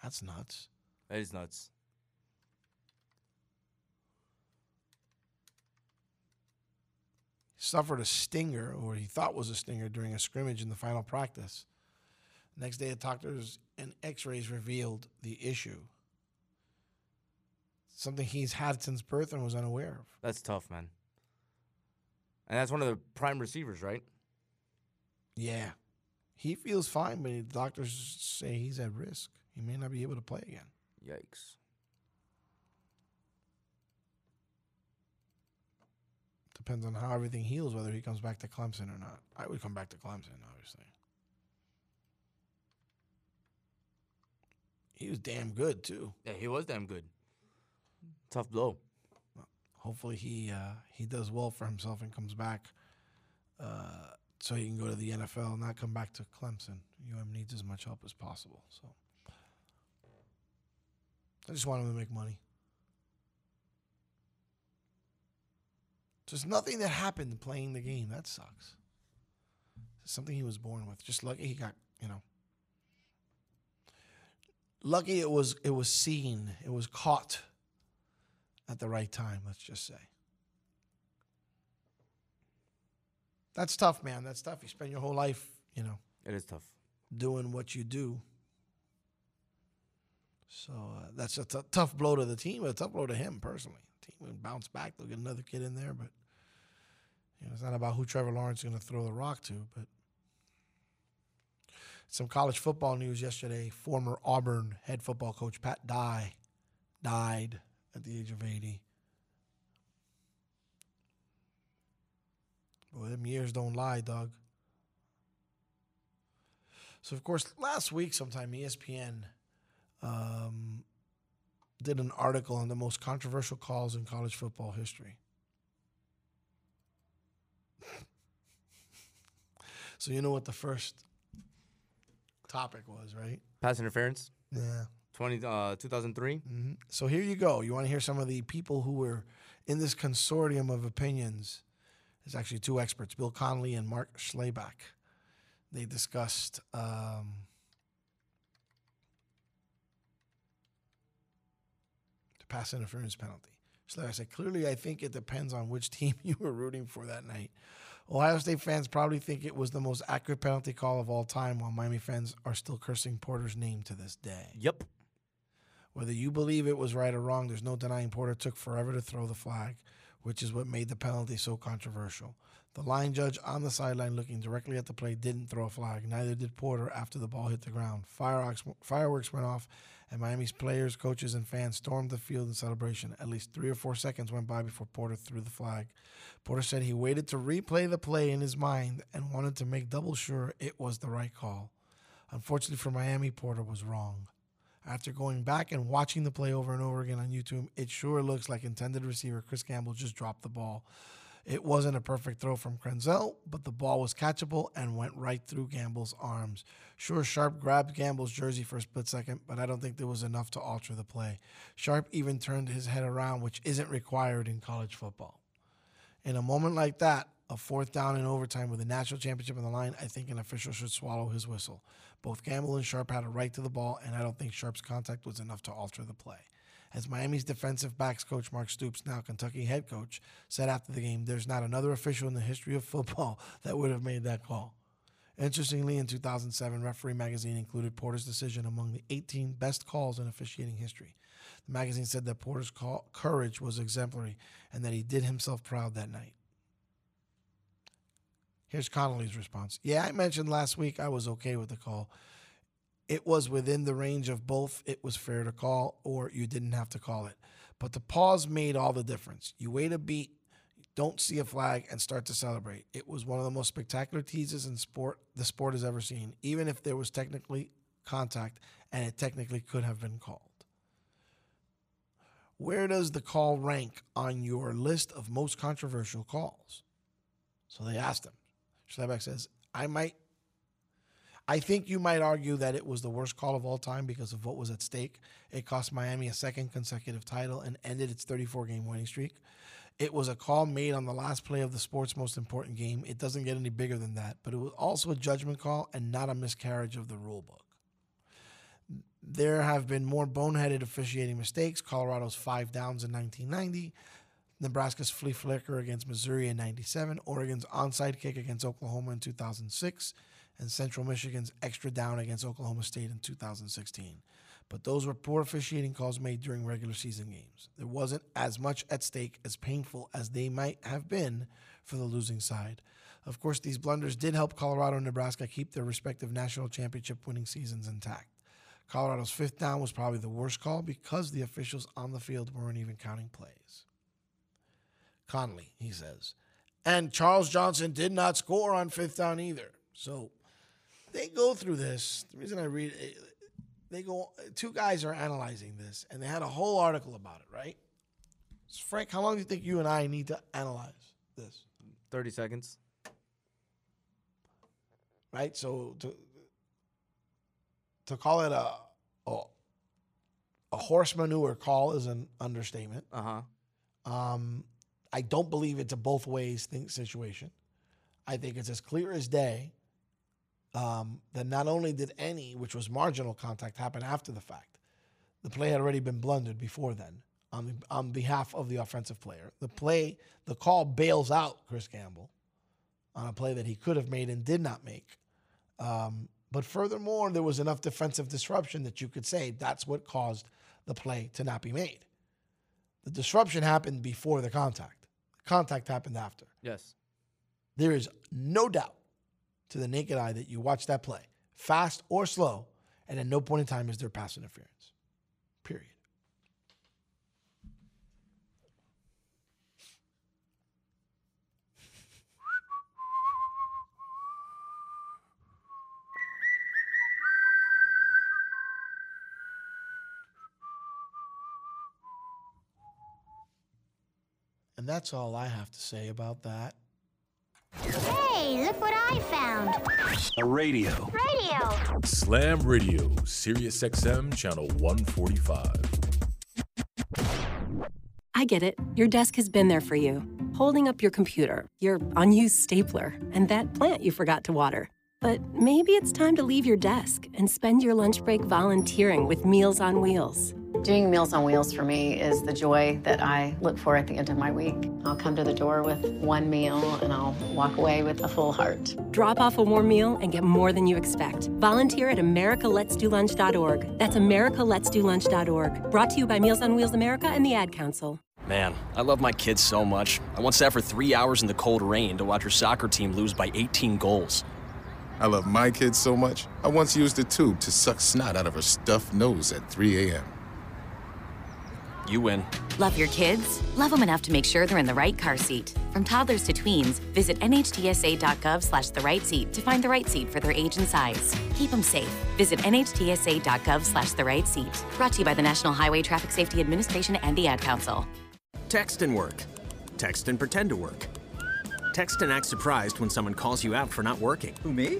That's nuts. That is nuts. He suffered a stinger, or he thought was a stinger, during a scrimmage in the final practice. Next day, the doctors and x rays revealed the issue. Something he's had since birth and was unaware of. That's tough, man. And that's one of the prime receivers, right? Yeah. He feels fine, but the doctors say he's at risk. He may not be able to play again. Yikes. Depends on how everything heals, whether he comes back to Clemson or not. I would come back to Clemson, obviously. He was damn good too. Yeah, he was damn good. Tough blow. Hopefully he uh, he does well for himself and comes back, uh, so he can go to the NFL and not come back to Clemson. UM needs as much help as possible. So I just want him to make money. Just nothing that happened playing the game. That sucks. Something he was born with. Just lucky he got, you know. Lucky it was it was seen. It was caught at the right time, let's just say. That's tough, man. That's tough. You spend your whole life, you know, It is tough. doing what you do. So uh, that's a t- tough blow to the team, a tough blow to him personally. The team will bounce back. They'll get another kid in there, but you know, it's not about who Trevor Lawrence is going to throw the rock to. But some college football news yesterday. Former Auburn head football coach Pat Dye died at the age of 80. Boy, them years don't lie, Doug. So, of course, last week sometime ESPN um, did an article on the most controversial calls in college football history. <laughs> so, you know what the first topic was, right? Pass interference. Yeah. 20, uh, 2003. hmm So here you go. You want to hear some of the people who were in this consortium of opinions? There's actually two experts, Bill Connolly and Mark Schlabach. They discussed um, the pass interference penalty. So I said, clearly, I think it depends on which <laughs> team you were rooting for that night. Ohio State fans probably think it was the most accurate penalty call of all time, while Miami fans are still cursing Porter's name to this day. Yep. Whether you believe it was right or wrong, there's no denying Porter took forever to throw the flag, which is what made the penalty so controversial. The line judge on the sideline looking directly at the play didn't throw a flag. Neither did Porter after the ball hit the ground. Fireworks, fireworks went off, and Miami's players, coaches, and fans stormed the field in celebration. At least three or four seconds went by before Porter threw the flag. Porter said he waited to replay the play in his mind and wanted to make double sure it was the right call. Unfortunately for Miami, Porter was wrong. After going back and watching the play over and over again on YouTube, it sure looks like intended receiver Chris Gamble just dropped the ball. It wasn't a perfect throw from Krenzel, but the ball was catchable and went right through Gamble's arms. Sure, Sharpe grabbed Gamble's jersey for a split second, but I don't think there was enough to alter the play. Sharpe even turned his head around, which isn't required in college football. In a moment like that, a fourth down in overtime with a national championship on the line, I think an official should swallow his whistle. Both Gamble and Sharpe had a right to the ball, and I don't think Sharpe's contact was enough to alter the play. As Miami's defensive backs coach Mark Stoops, now Kentucky head coach, said after the game, there's not another official in the history of football <laughs> that would have made that call. Interestingly, in 2007, Referee Magazine included Porter's decision among the 18 best calls in officiating history. The magazine said that Porter's call, courage was exemplary and that he did himself proud that night. Here's Connolly's response. Yeah, I mentioned last week I was okay with the call. It was within the range of both it was fair to call or you didn't have to call it. But the pause made all the difference. You wait a beat, don't see a flag, and start to celebrate. It was one of the most spectacular teases in sport the sport has ever seen, even if there was technically contact and it technically could have been called. Where does the call rank on your list of most controversial calls? So they asked him. Schlabach says, I might I think you might argue that it was the worst call of all time because of what was at stake. It cost Miami a second consecutive title and ended its 34 game winning streak. It was a call made on the last play of the sport's most important game. It doesn't get any bigger than that, but it was also a judgment call and not a miscarriage of the rule book. There have been more boneheaded officiating mistakes. Colorado's five downs in 1990, Nebraska's flea flicker against Missouri in 97, Oregon's onside kick against Oklahoma in 2006, and Central Michigan's extra down against Oklahoma State in 2016. But those were poor officiating calls made during regular season games. There wasn't as much at stake as painful as they might have been for the losing side. Of course, these blunders did help Colorado and Nebraska keep their respective national championship winning seasons intact. Colorado's fifth down was probably the worst call because the officials on the field weren't even counting plays. Connolly, he says. And Charles Johnson did not score on fifth down either. So they go through this. The reason I read it, they go, two guys are analyzing this, and they had a whole article about it, right? So Frank, how long do you think you and I need to analyze this? 30 seconds. Right? So to, to call it a, a, a horse manure call is an understatement. Uh huh. Um, I don't believe it's a both ways thing situation. I think it's as clear as day um, that not only did any, which was marginal contact, happen after the fact, the play had already been blundered before then on, on behalf of the offensive player. The play, the call bails out Chris Gamble on a play that he could have made and did not make. Um, but furthermore, there was enough defensive disruption that you could say that's what caused the play to not be made. The disruption happened before the contact. The contact happened after. Yes. There is no doubt to the naked eye that you watch that play, fast or slow, and at no point in time is there pass interference. Period. And that's all I have to say about that. Hey, look what I found. A radio. Radio. Slam Radio, Sirius XM, channel 145. I get it. Your desk has been there for you, holding up your computer, your unused stapler, and that plant you forgot to water. But maybe it's time to leave your desk and spend your lunch break volunteering with Meals on Wheels. Doing Meals on Wheels for me is the joy that I look for at the end of my week. I'll come to the door with one meal and I'll walk away with a full heart. Drop off a warm meal and get more than you expect. Volunteer at americaletsdolunch.org. That's americaletsdolunch.org. Brought to you by Meals on Wheels America and the Ad Council. Man, I love my kids so much. I once sat for three hours in the cold rain to watch her soccer team lose by 18 goals. I love my kids so much, I once used a tube to suck snot out of her stuffed nose at 3 a.m. You win. Love your kids? Love them enough to make sure they're in the right car seat. From toddlers to tweens, visit nhtsa.gov slash the right seat to find the right seat for their age and size. Keep them safe. Visit nhtsa.gov slash the right seat. Brought to you by the National Highway Traffic Safety Administration and the Ad Council. Text and work. Text and pretend to work. Text and act surprised when someone calls you out for not working. Who, me?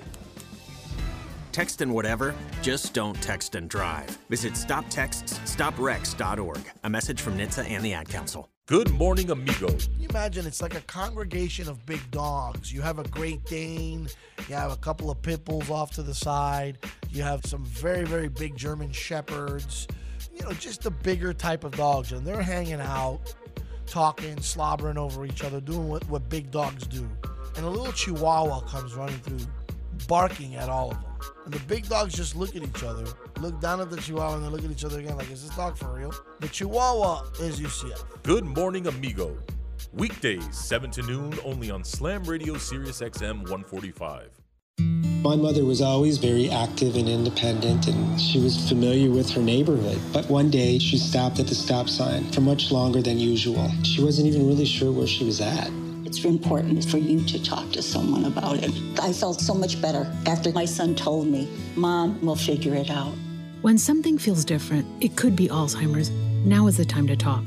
Text and whatever, just don't text and drive. Visit stoptextsstopwrecks.org. A message from NHTSA and the Ad Council. Good morning, amigos. Can you imagine it's like a congregation of big dogs. You have a Great Dane, you have a couple of pit bulls off to the side, you have some very, very big German shepherds, you know, just the bigger type of dogs. And they're hanging out, talking, slobbering over each other, doing what, what big dogs do. And a little chihuahua comes running through, barking at all of them. And the big dogs just look at each other, look down at the chihuahua, and then look at each other again like, is this dog for real? The chihuahua is UCF. Good morning, amigo. Weekdays, 7 to noon, only on Slam Radio Sirius XM 145. My mother was always very active and independent, and she was familiar with her neighborhood. But one day, she stopped at the stop sign for much longer than usual. She wasn't even really sure where she was at. It's important for you to talk to someone about it. I felt so much better after my son told me, Mom, we'll figure it out. When something feels different, it could be Alzheimer's. Now is the time to talk.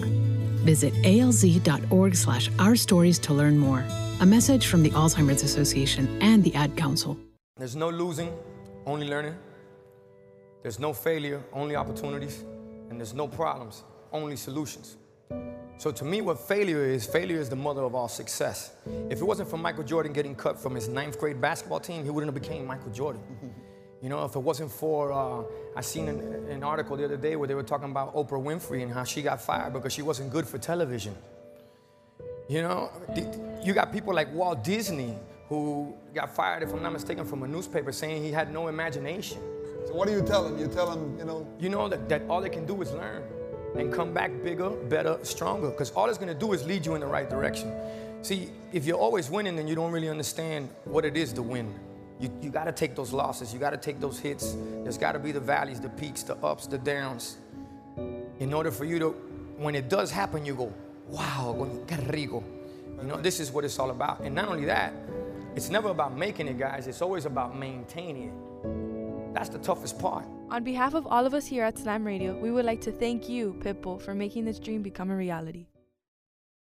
Visit alz.org slash our stories to learn more. A message from the Alzheimer's Association and the Ad Council. There's no losing, only learning. There's no failure, only opportunities. And there's no problems, only solutions. So to me, what failure is, failure is the mother of all success. If it wasn't for Michael Jordan getting cut from his ninth grade basketball team, he wouldn't have became Michael Jordan. <laughs> You know, if it wasn't for, uh, I seen an, an article the other day where they were talking about Oprah Winfrey and how she got fired because she wasn't good for television. You know, you got people like Walt Disney who got fired, if I'm not mistaken, from a newspaper saying he had no imagination. So what do you tell him? You tell him, you know, You know that, that all they can do is learn and come back bigger, better, stronger, because all it's gonna do is lead you in the right direction. See, if you're always winning, then you don't really understand what it is to win. You, you gotta take those losses, you gotta take those hits. There's gotta be the valleys, the peaks, the ups, the downs. In order for you to, when it does happen, you go, wow, qué rico. You know, this is what it's all about. And not only that, it's never about making it, guys, it's always about maintaining it. That's the toughest part. On behalf of all of us here at Slam Radio, we would like to thank you, Pitbull, for making this dream become a reality.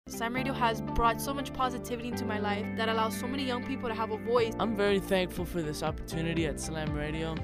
Slam Radio has brought so much positivity into my life that allows so many young people to have a voice. I'm very thankful for this opportunity at Slam Radio.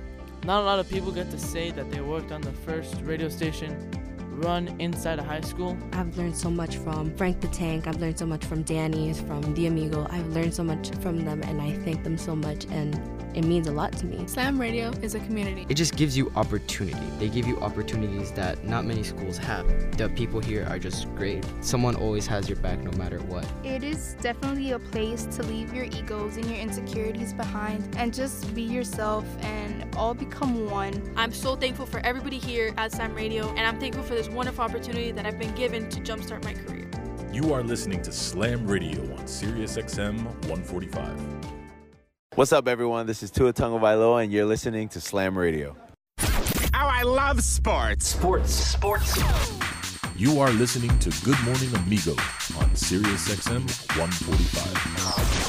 Not a lot of people get to say that they worked on the first radio station run inside a high school. I've learned so much from Frank the Tank. I've learned so much from Danny, from The Amigo. I've learned so much from them, and I thank them so much, and it means a lot to me. Slam Radio is a community. It just gives you opportunity. They give you opportunities that not many schools have. The people here are just great. Someone always has your back no matter what. It is definitely a place to leave your egos and your insecurities behind and just be yourself and all become one. I'm so thankful for everybody here at Slam Radio, and I'm thankful for this wonderful opportunity that I've been given to jumpstart my career. You are listening to Slam Radio on Sirius XM 145. What's up, everyone? This is Tua Tagovailoa, and you're listening to Slam Radio. How I love sports. Sports. Sports. You are listening to Good Morning Amigo on Sirius XM 145.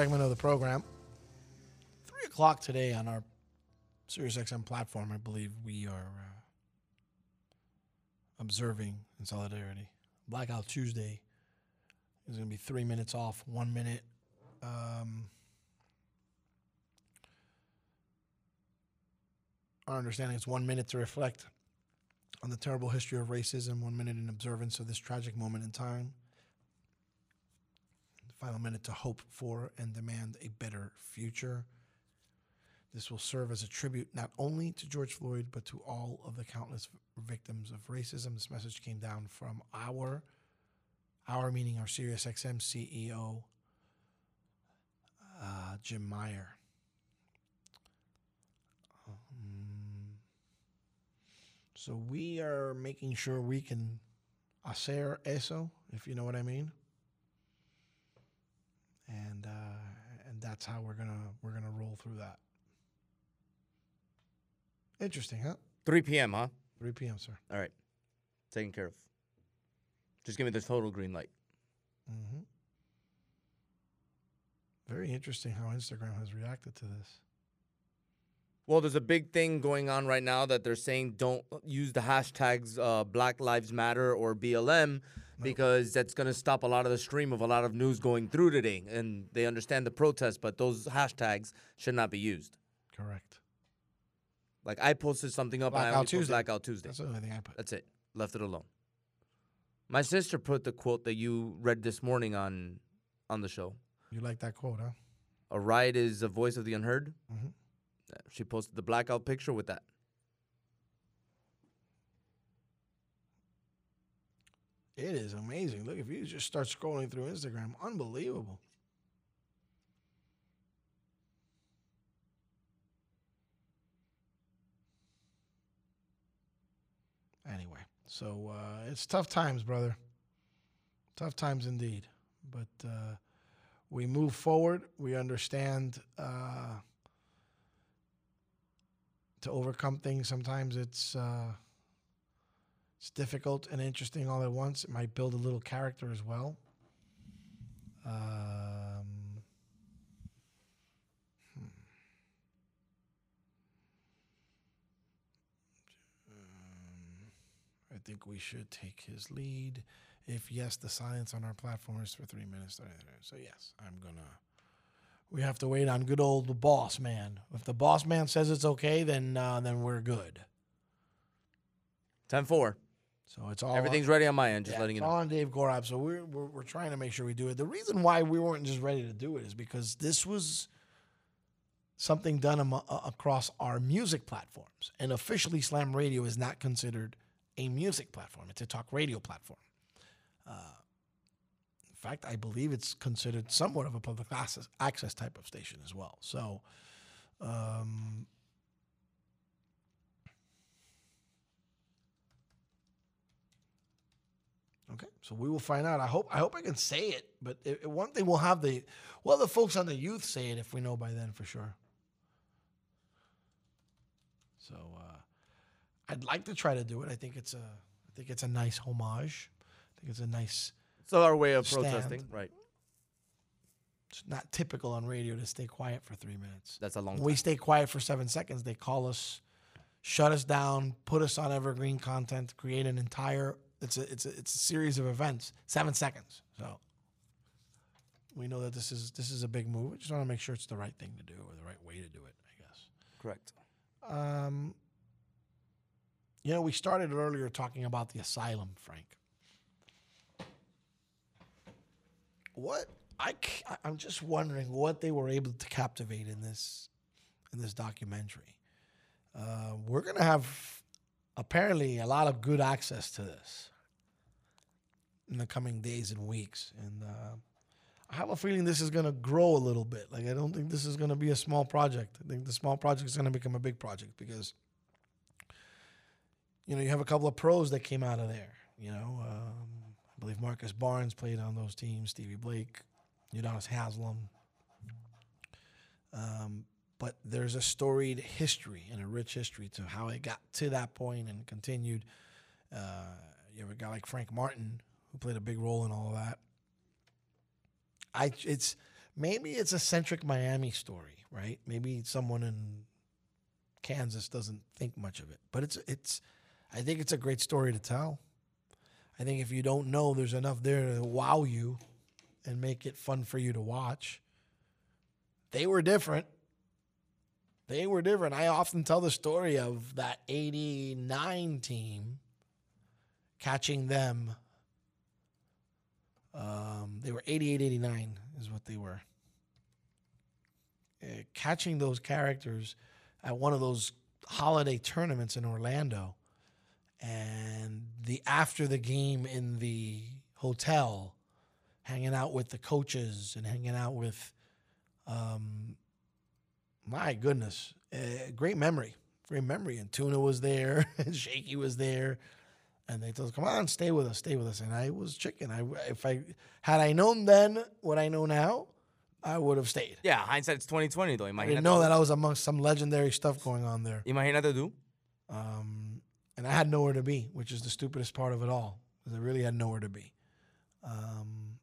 Segment of the program. Three o'clock today on our SiriusXM platform, I believe we are uh, observing in solidarity. Blackout Tuesday is going to be three minutes off, one minute. Um, our understanding is one minute to reflect on the terrible history of racism, one minute in observance of this tragic moment in time. Final minute to hope for and demand a better future. This will serve as a tribute not only to George Floyd, but to all of the countless victims of racism. This message came down from our, our meaning our SiriusXM CEO, uh, Jim Meyer. Um, so we are making sure we can hacer eso, if you know what I mean. And uh, and that's how we're gonna we're gonna roll through that. Interesting, huh? 3 p.m., huh? 3 p.m., sir. All right. Taken care of. Just give me the total green light. Mm-hmm. Very interesting how Instagram has reacted to this. Well, there's a big thing going on right now that they're saying don't use the hashtags uh, Black Lives Matter or BLM because that's going to stop a lot of the stream of a lot of news going through today. And they understand the protest, but those hashtags should not be used. Correct. Like I posted something up. I Blackout Tuesday. Blackout Tuesday. That's the only thing I put. That's it. Left it alone. My sister put the quote that you read this morning on on the show. You like that quote, huh? A riot is the voice of the unheard. Mhm. She posted the blackout picture with that. It is amazing. Look, if you just start scrolling through Instagram, unbelievable. Anyway, so uh, it's tough times, brother. Tough times indeed. But uh, we move forward. We understand uh, to overcome things. Sometimes it's uh, it's difficult and interesting all at once. It might build a little character as well. Um, hmm. I think we should take his lead. If yes, the silence on our platform is for three minutes. So yes, I'm gonna. We have to wait on good old boss man. If the boss man says it's okay, then uh, then we're good. 10-4. So it's all Everything's ready on my end. Just yeah, letting you know. all on Dave Gorab. So we're, we're we're trying to make sure we do it. The reason why we weren't just ready to do it is because this was something done amo- uh, across our music platforms, and officially Slam Radio is not considered a music platform; it's a talk radio platform. Uh, fact, I believe it's considered somewhat of a public access, access type of station as well. So. Um, Okay, so we will find out. I hope I hope I can say it, but it, it- one thing we'll have the well the folks on the youth say it if we know by then for sure. So uh, I'd like to try to do it. I think it's a I think it's a nice homage. I think it's a nice. So our way of stand. protesting, right? It's not typical on radio to stay quiet for three minutes. That's a long When we stay quiet for seven seconds, they call us, shut us down, put us on evergreen content, create an entire. It's a it's a it's a series of events. Seven seconds. So we know that this is this is a big move. I just want to make sure it's the right thing to do or the right way to do it. I guess. Correct. Um, you know, we started earlier talking about the asylum, Frank. What I I'm just wondering what they were able to captivate in this in this documentary. Uh, we're gonna have apparently a lot of good access to this in the coming days and weeks, and uh, I have a feeling this is gonna grow a little bit. Like I don't think this is gonna be a small project. I think the small project is gonna become a big project because you know you have a couple of pros that came out of there. You know, um, I believe Marcus Barnes played on those teams. Stevie Blake, Udonis Haslem. Um, but there's a storied history and a rich history to how it got to that point and continued. Uh, you have a guy like Frank Martin who played a big role in all of that. I it's maybe it's a centric Miami story, right? Maybe someone in Kansas doesn't think much of it, but it's it's. I think it's a great story to tell. I think if you don't know, there's enough there to wow you and make it fun for you to watch. They were different. They were different. I often tell the story of that 89 team catching them. Um, they were 88 89 is what they were. Uh, catching those characters at one of those holiday tournaments in Orlando and the after the game in the hotel hanging out with the coaches and hanging out with um, my goodness uh, great memory great memory and tuna was there <laughs> and shaky was there and they told us come on stay with us stay with us and i was chicken i if i had i known then what i know now i would have stayed Yeah, hindsight's 2020 though. i Imagínate. didn't know that i was amongst some legendary stuff going on there Imagínate tú. um, and I had nowhere to be, which is the stupidest part of it all. Because I really had nowhere to be. Um,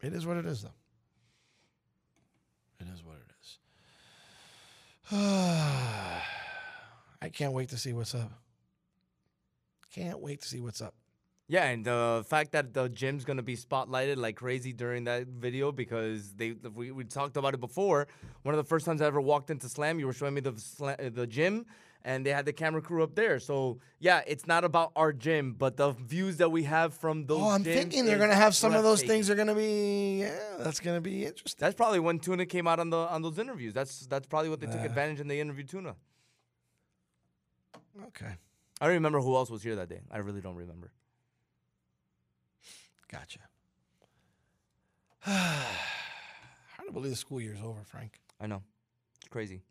it is what it is, though. It is what it is. <sighs> I can't wait to see what's up. Can't wait to see what's up. Yeah, and the fact that the gym's gonna be spotlighted like crazy during that video because they we, we talked about it before. One of the first times I ever walked into Slam, you were showing me the the gym, and they had the camera crew up there. So yeah, it's not about our gym, but the views that we have from those. Oh, I'm thinking they're gonna have some of those things are gonna be. Yeah, that's gonna be interesting. That's probably when Tuna came out on the on those interviews. That's that's probably what they took Uh. advantage and they interviewed Tuna. Okay, I don't remember who else was here that day. I really don't remember. gotcha. <sighs> Hard to believe the school year's over, Frank. I know, it's crazy.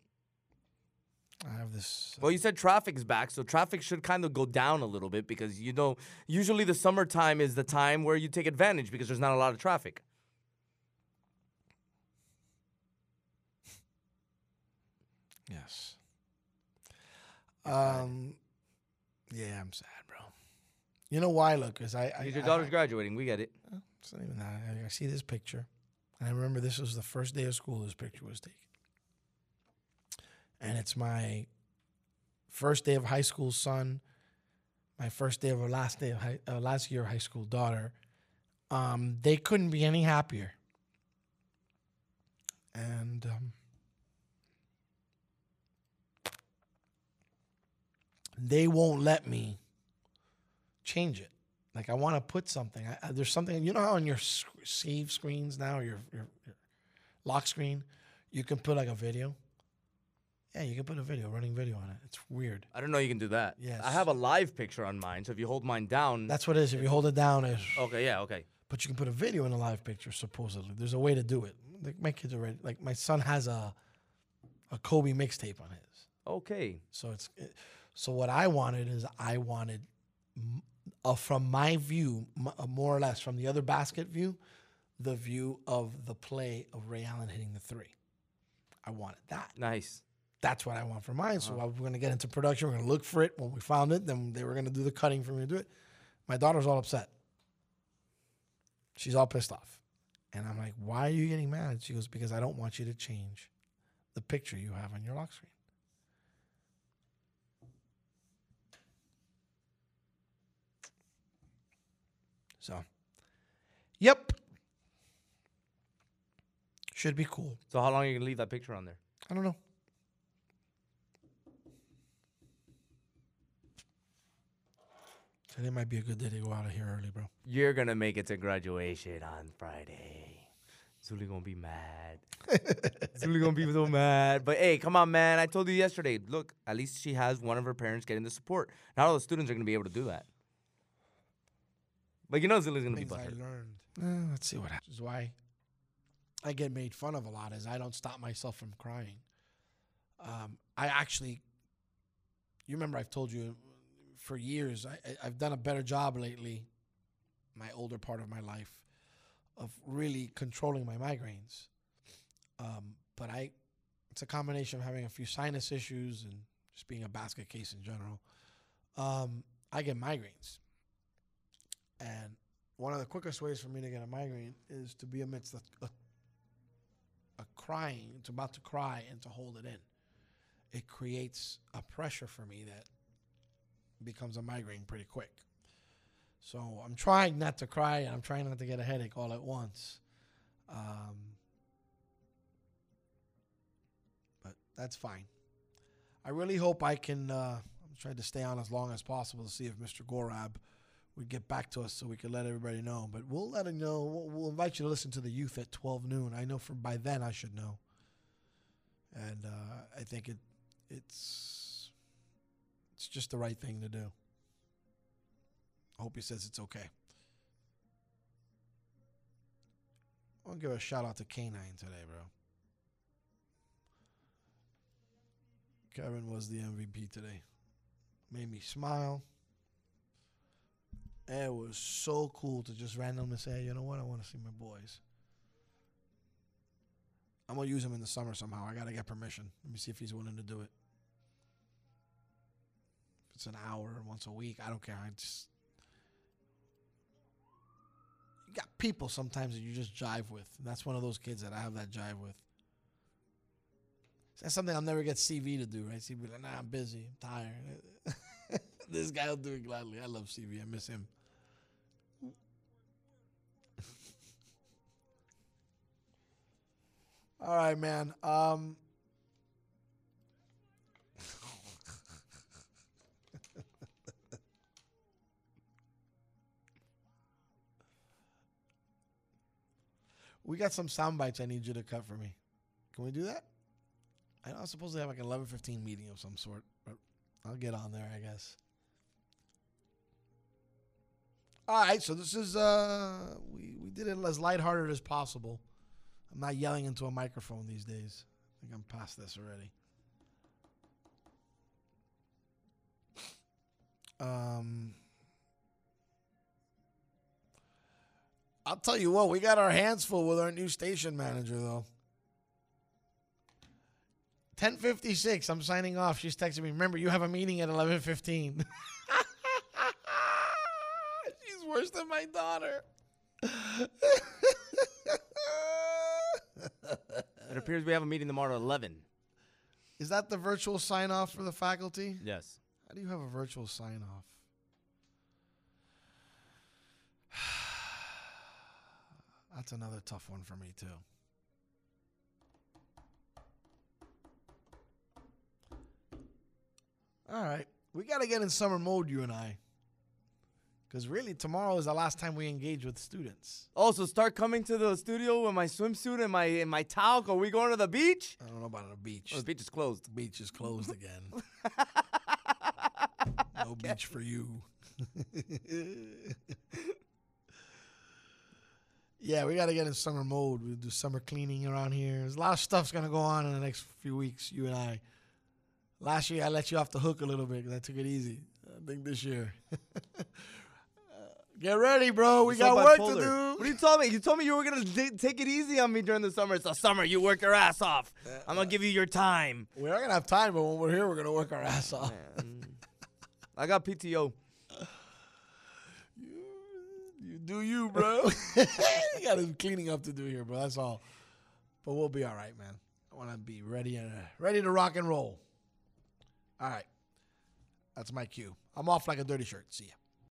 I have this. Well, you said traffic's back, so traffic should kind of go down a little bit because you know usually the summertime is the time where you take advantage because there's not a lot of traffic. Yes. Um, yeah, I'm sad, bro. You know why? Look, because I, I, your I- daughter's graduating, we get it. It's not even that. I, I see this picture, and I remember this was the first day of school. This picture was taken, and it's my first day of high school son, my first day of a last day of high, uh, last year of high school daughter. Um, they couldn't be any happier, and um, they won't let me change it. Like I want to put something. I, I- there's something you know how on your sc- save screens now, your, your your lock screen, you can put like a video. Yeah, you can put a video, running video on it. It's weird. I don't know you can do that. Yes. I have a live picture on mine, so if you hold mine down. That's what it is. If you hold it down, it's, Okay, yeah, okay. but you can put a video in a live picture. Supposedly, there's a way to do it. Like my kids are ready. Like my son has a a Kobe mixtape on his. Okay. So it's it- so what I wanted is I wanted uh, from my view, uh, more or less from the other basket view, the view of the play of Ray Allen hitting the three. I wanted that. Nice. That's what I want for mine. So uh-huh. we're going to get into production. We're going to look for it. When we found it, then they were going to do the cutting for me to do it. My daughter's all upset. She's all pissed off. And I'm like, why are you getting mad? She goes, because I don't want you to change the picture you have on your lock screen. So, yep. Should be cool. So how long are you gonna leave that picture on there? I don't know. Today might be a good day to go out of here early, bro. You're gonna make it to graduation on Friday. Zuli gonna be mad. <laughs> Zuli gonna be so mad. But hey, come on, man. I told you yesterday. Look, at least she has one of her parents getting the support. Not all the students are gonna be able to do that. But you know Zuli's gonna be Things I learned. Eh, let's see what happens. This is why I get made fun of a lot. Is I don't stop myself from crying. Um, I actually, you remember I've told you for years I, I've done a better job lately, my older part of my life, of really controlling my migraines. Um, but I, it's a combination of having a few sinus issues and just being a basket case in general. Um, I get migraines. And one of the quickest ways for me to get a migraine is to be amidst a, a crying, to about to cry, and to hold it in. It creates a pressure for me that becomes a migraine pretty quick. So I'm trying not to cry and I'm trying not to get a headache all at once. Um, but that's fine. I really hope I can. Uh, I'm trying to stay on as long as possible to see if Mr. Gorab would get back to us so we could let everybody know. But we'll let him know. We'll, we'll invite you to listen to the youth at 12 noon. I know for by then I should know. And uh, I think it it's it's just the right thing to do. I hope he says it's okay. I'll give a shout out to Canine today, bro. Kevin was the MVP today. Made me smile. It was so cool to just randomly say, you know what, I want to see my boys. I'm gonna use him in the summer somehow. I gotta get permission. Let me see if he's willing to do it. It's an hour once a week, I don't care. I just you got people sometimes that you just jive with. And that's one of those kids that I have that jive with. That's something I'll never get CV to do, right? CV like, nah, I'm busy, I'm tired. <laughs> this guy will do it gladly. I love CV. I miss him. <laughs> All right, man. Um, we got some sound bites I need you to cut for me. Can we do that? I know I'm supposed to have like an 11:15 meeting of some sort, but I'll get on there, I guess. All right, so this is uh we we did it as lighthearted as possible. I'm not yelling into a microphone these days. I think I'm past this already. Um, I'll tell you what, we got our hands full with our new station manager, though. 1056, I'm signing off. She's texting me. Remember, you have a meeting at 1115. <laughs> She's worse than my daughter. It appears we have a meeting tomorrow at 11. Is that the virtual sign off for the faculty? Yes. How do you have a virtual sign off? That's another tough one for me, too. All right. We got to get in summer mode, you and I. Because really, tomorrow is the last time we engage with students. Oh, also, start coming to the studio with my swimsuit and my and my towel. Are we going to the beach? I don't know about the beach. Oh, the beach is closed. The beach is closed again. <laughs> no beach for you. <laughs> yeah, we got to get in summer mode. We do summer cleaning around here. There's a lot of stuff's gonna go on in the next few weeks. You and I. Last year, I let you off the hook a little bit because I took it easy. I think this year. <laughs> Get ready, bro. We You're so got work to do. What are you telling me? You told me you were gonna d- take it easy on me during the summer. It's the summer. You work your ass off. I'm gonna give you your time. We're not gonna have time, but when we're here, we're gonna work our ass off. I got PTO. You do you, bro. <laughs> <laughs> you got some cleaning up to do here, bro. That's all. But we'll be all right, man. I want to be ready and uh, ready to rock and roll. All right. That's my cue. I'm off like a dirty shirt. See ya.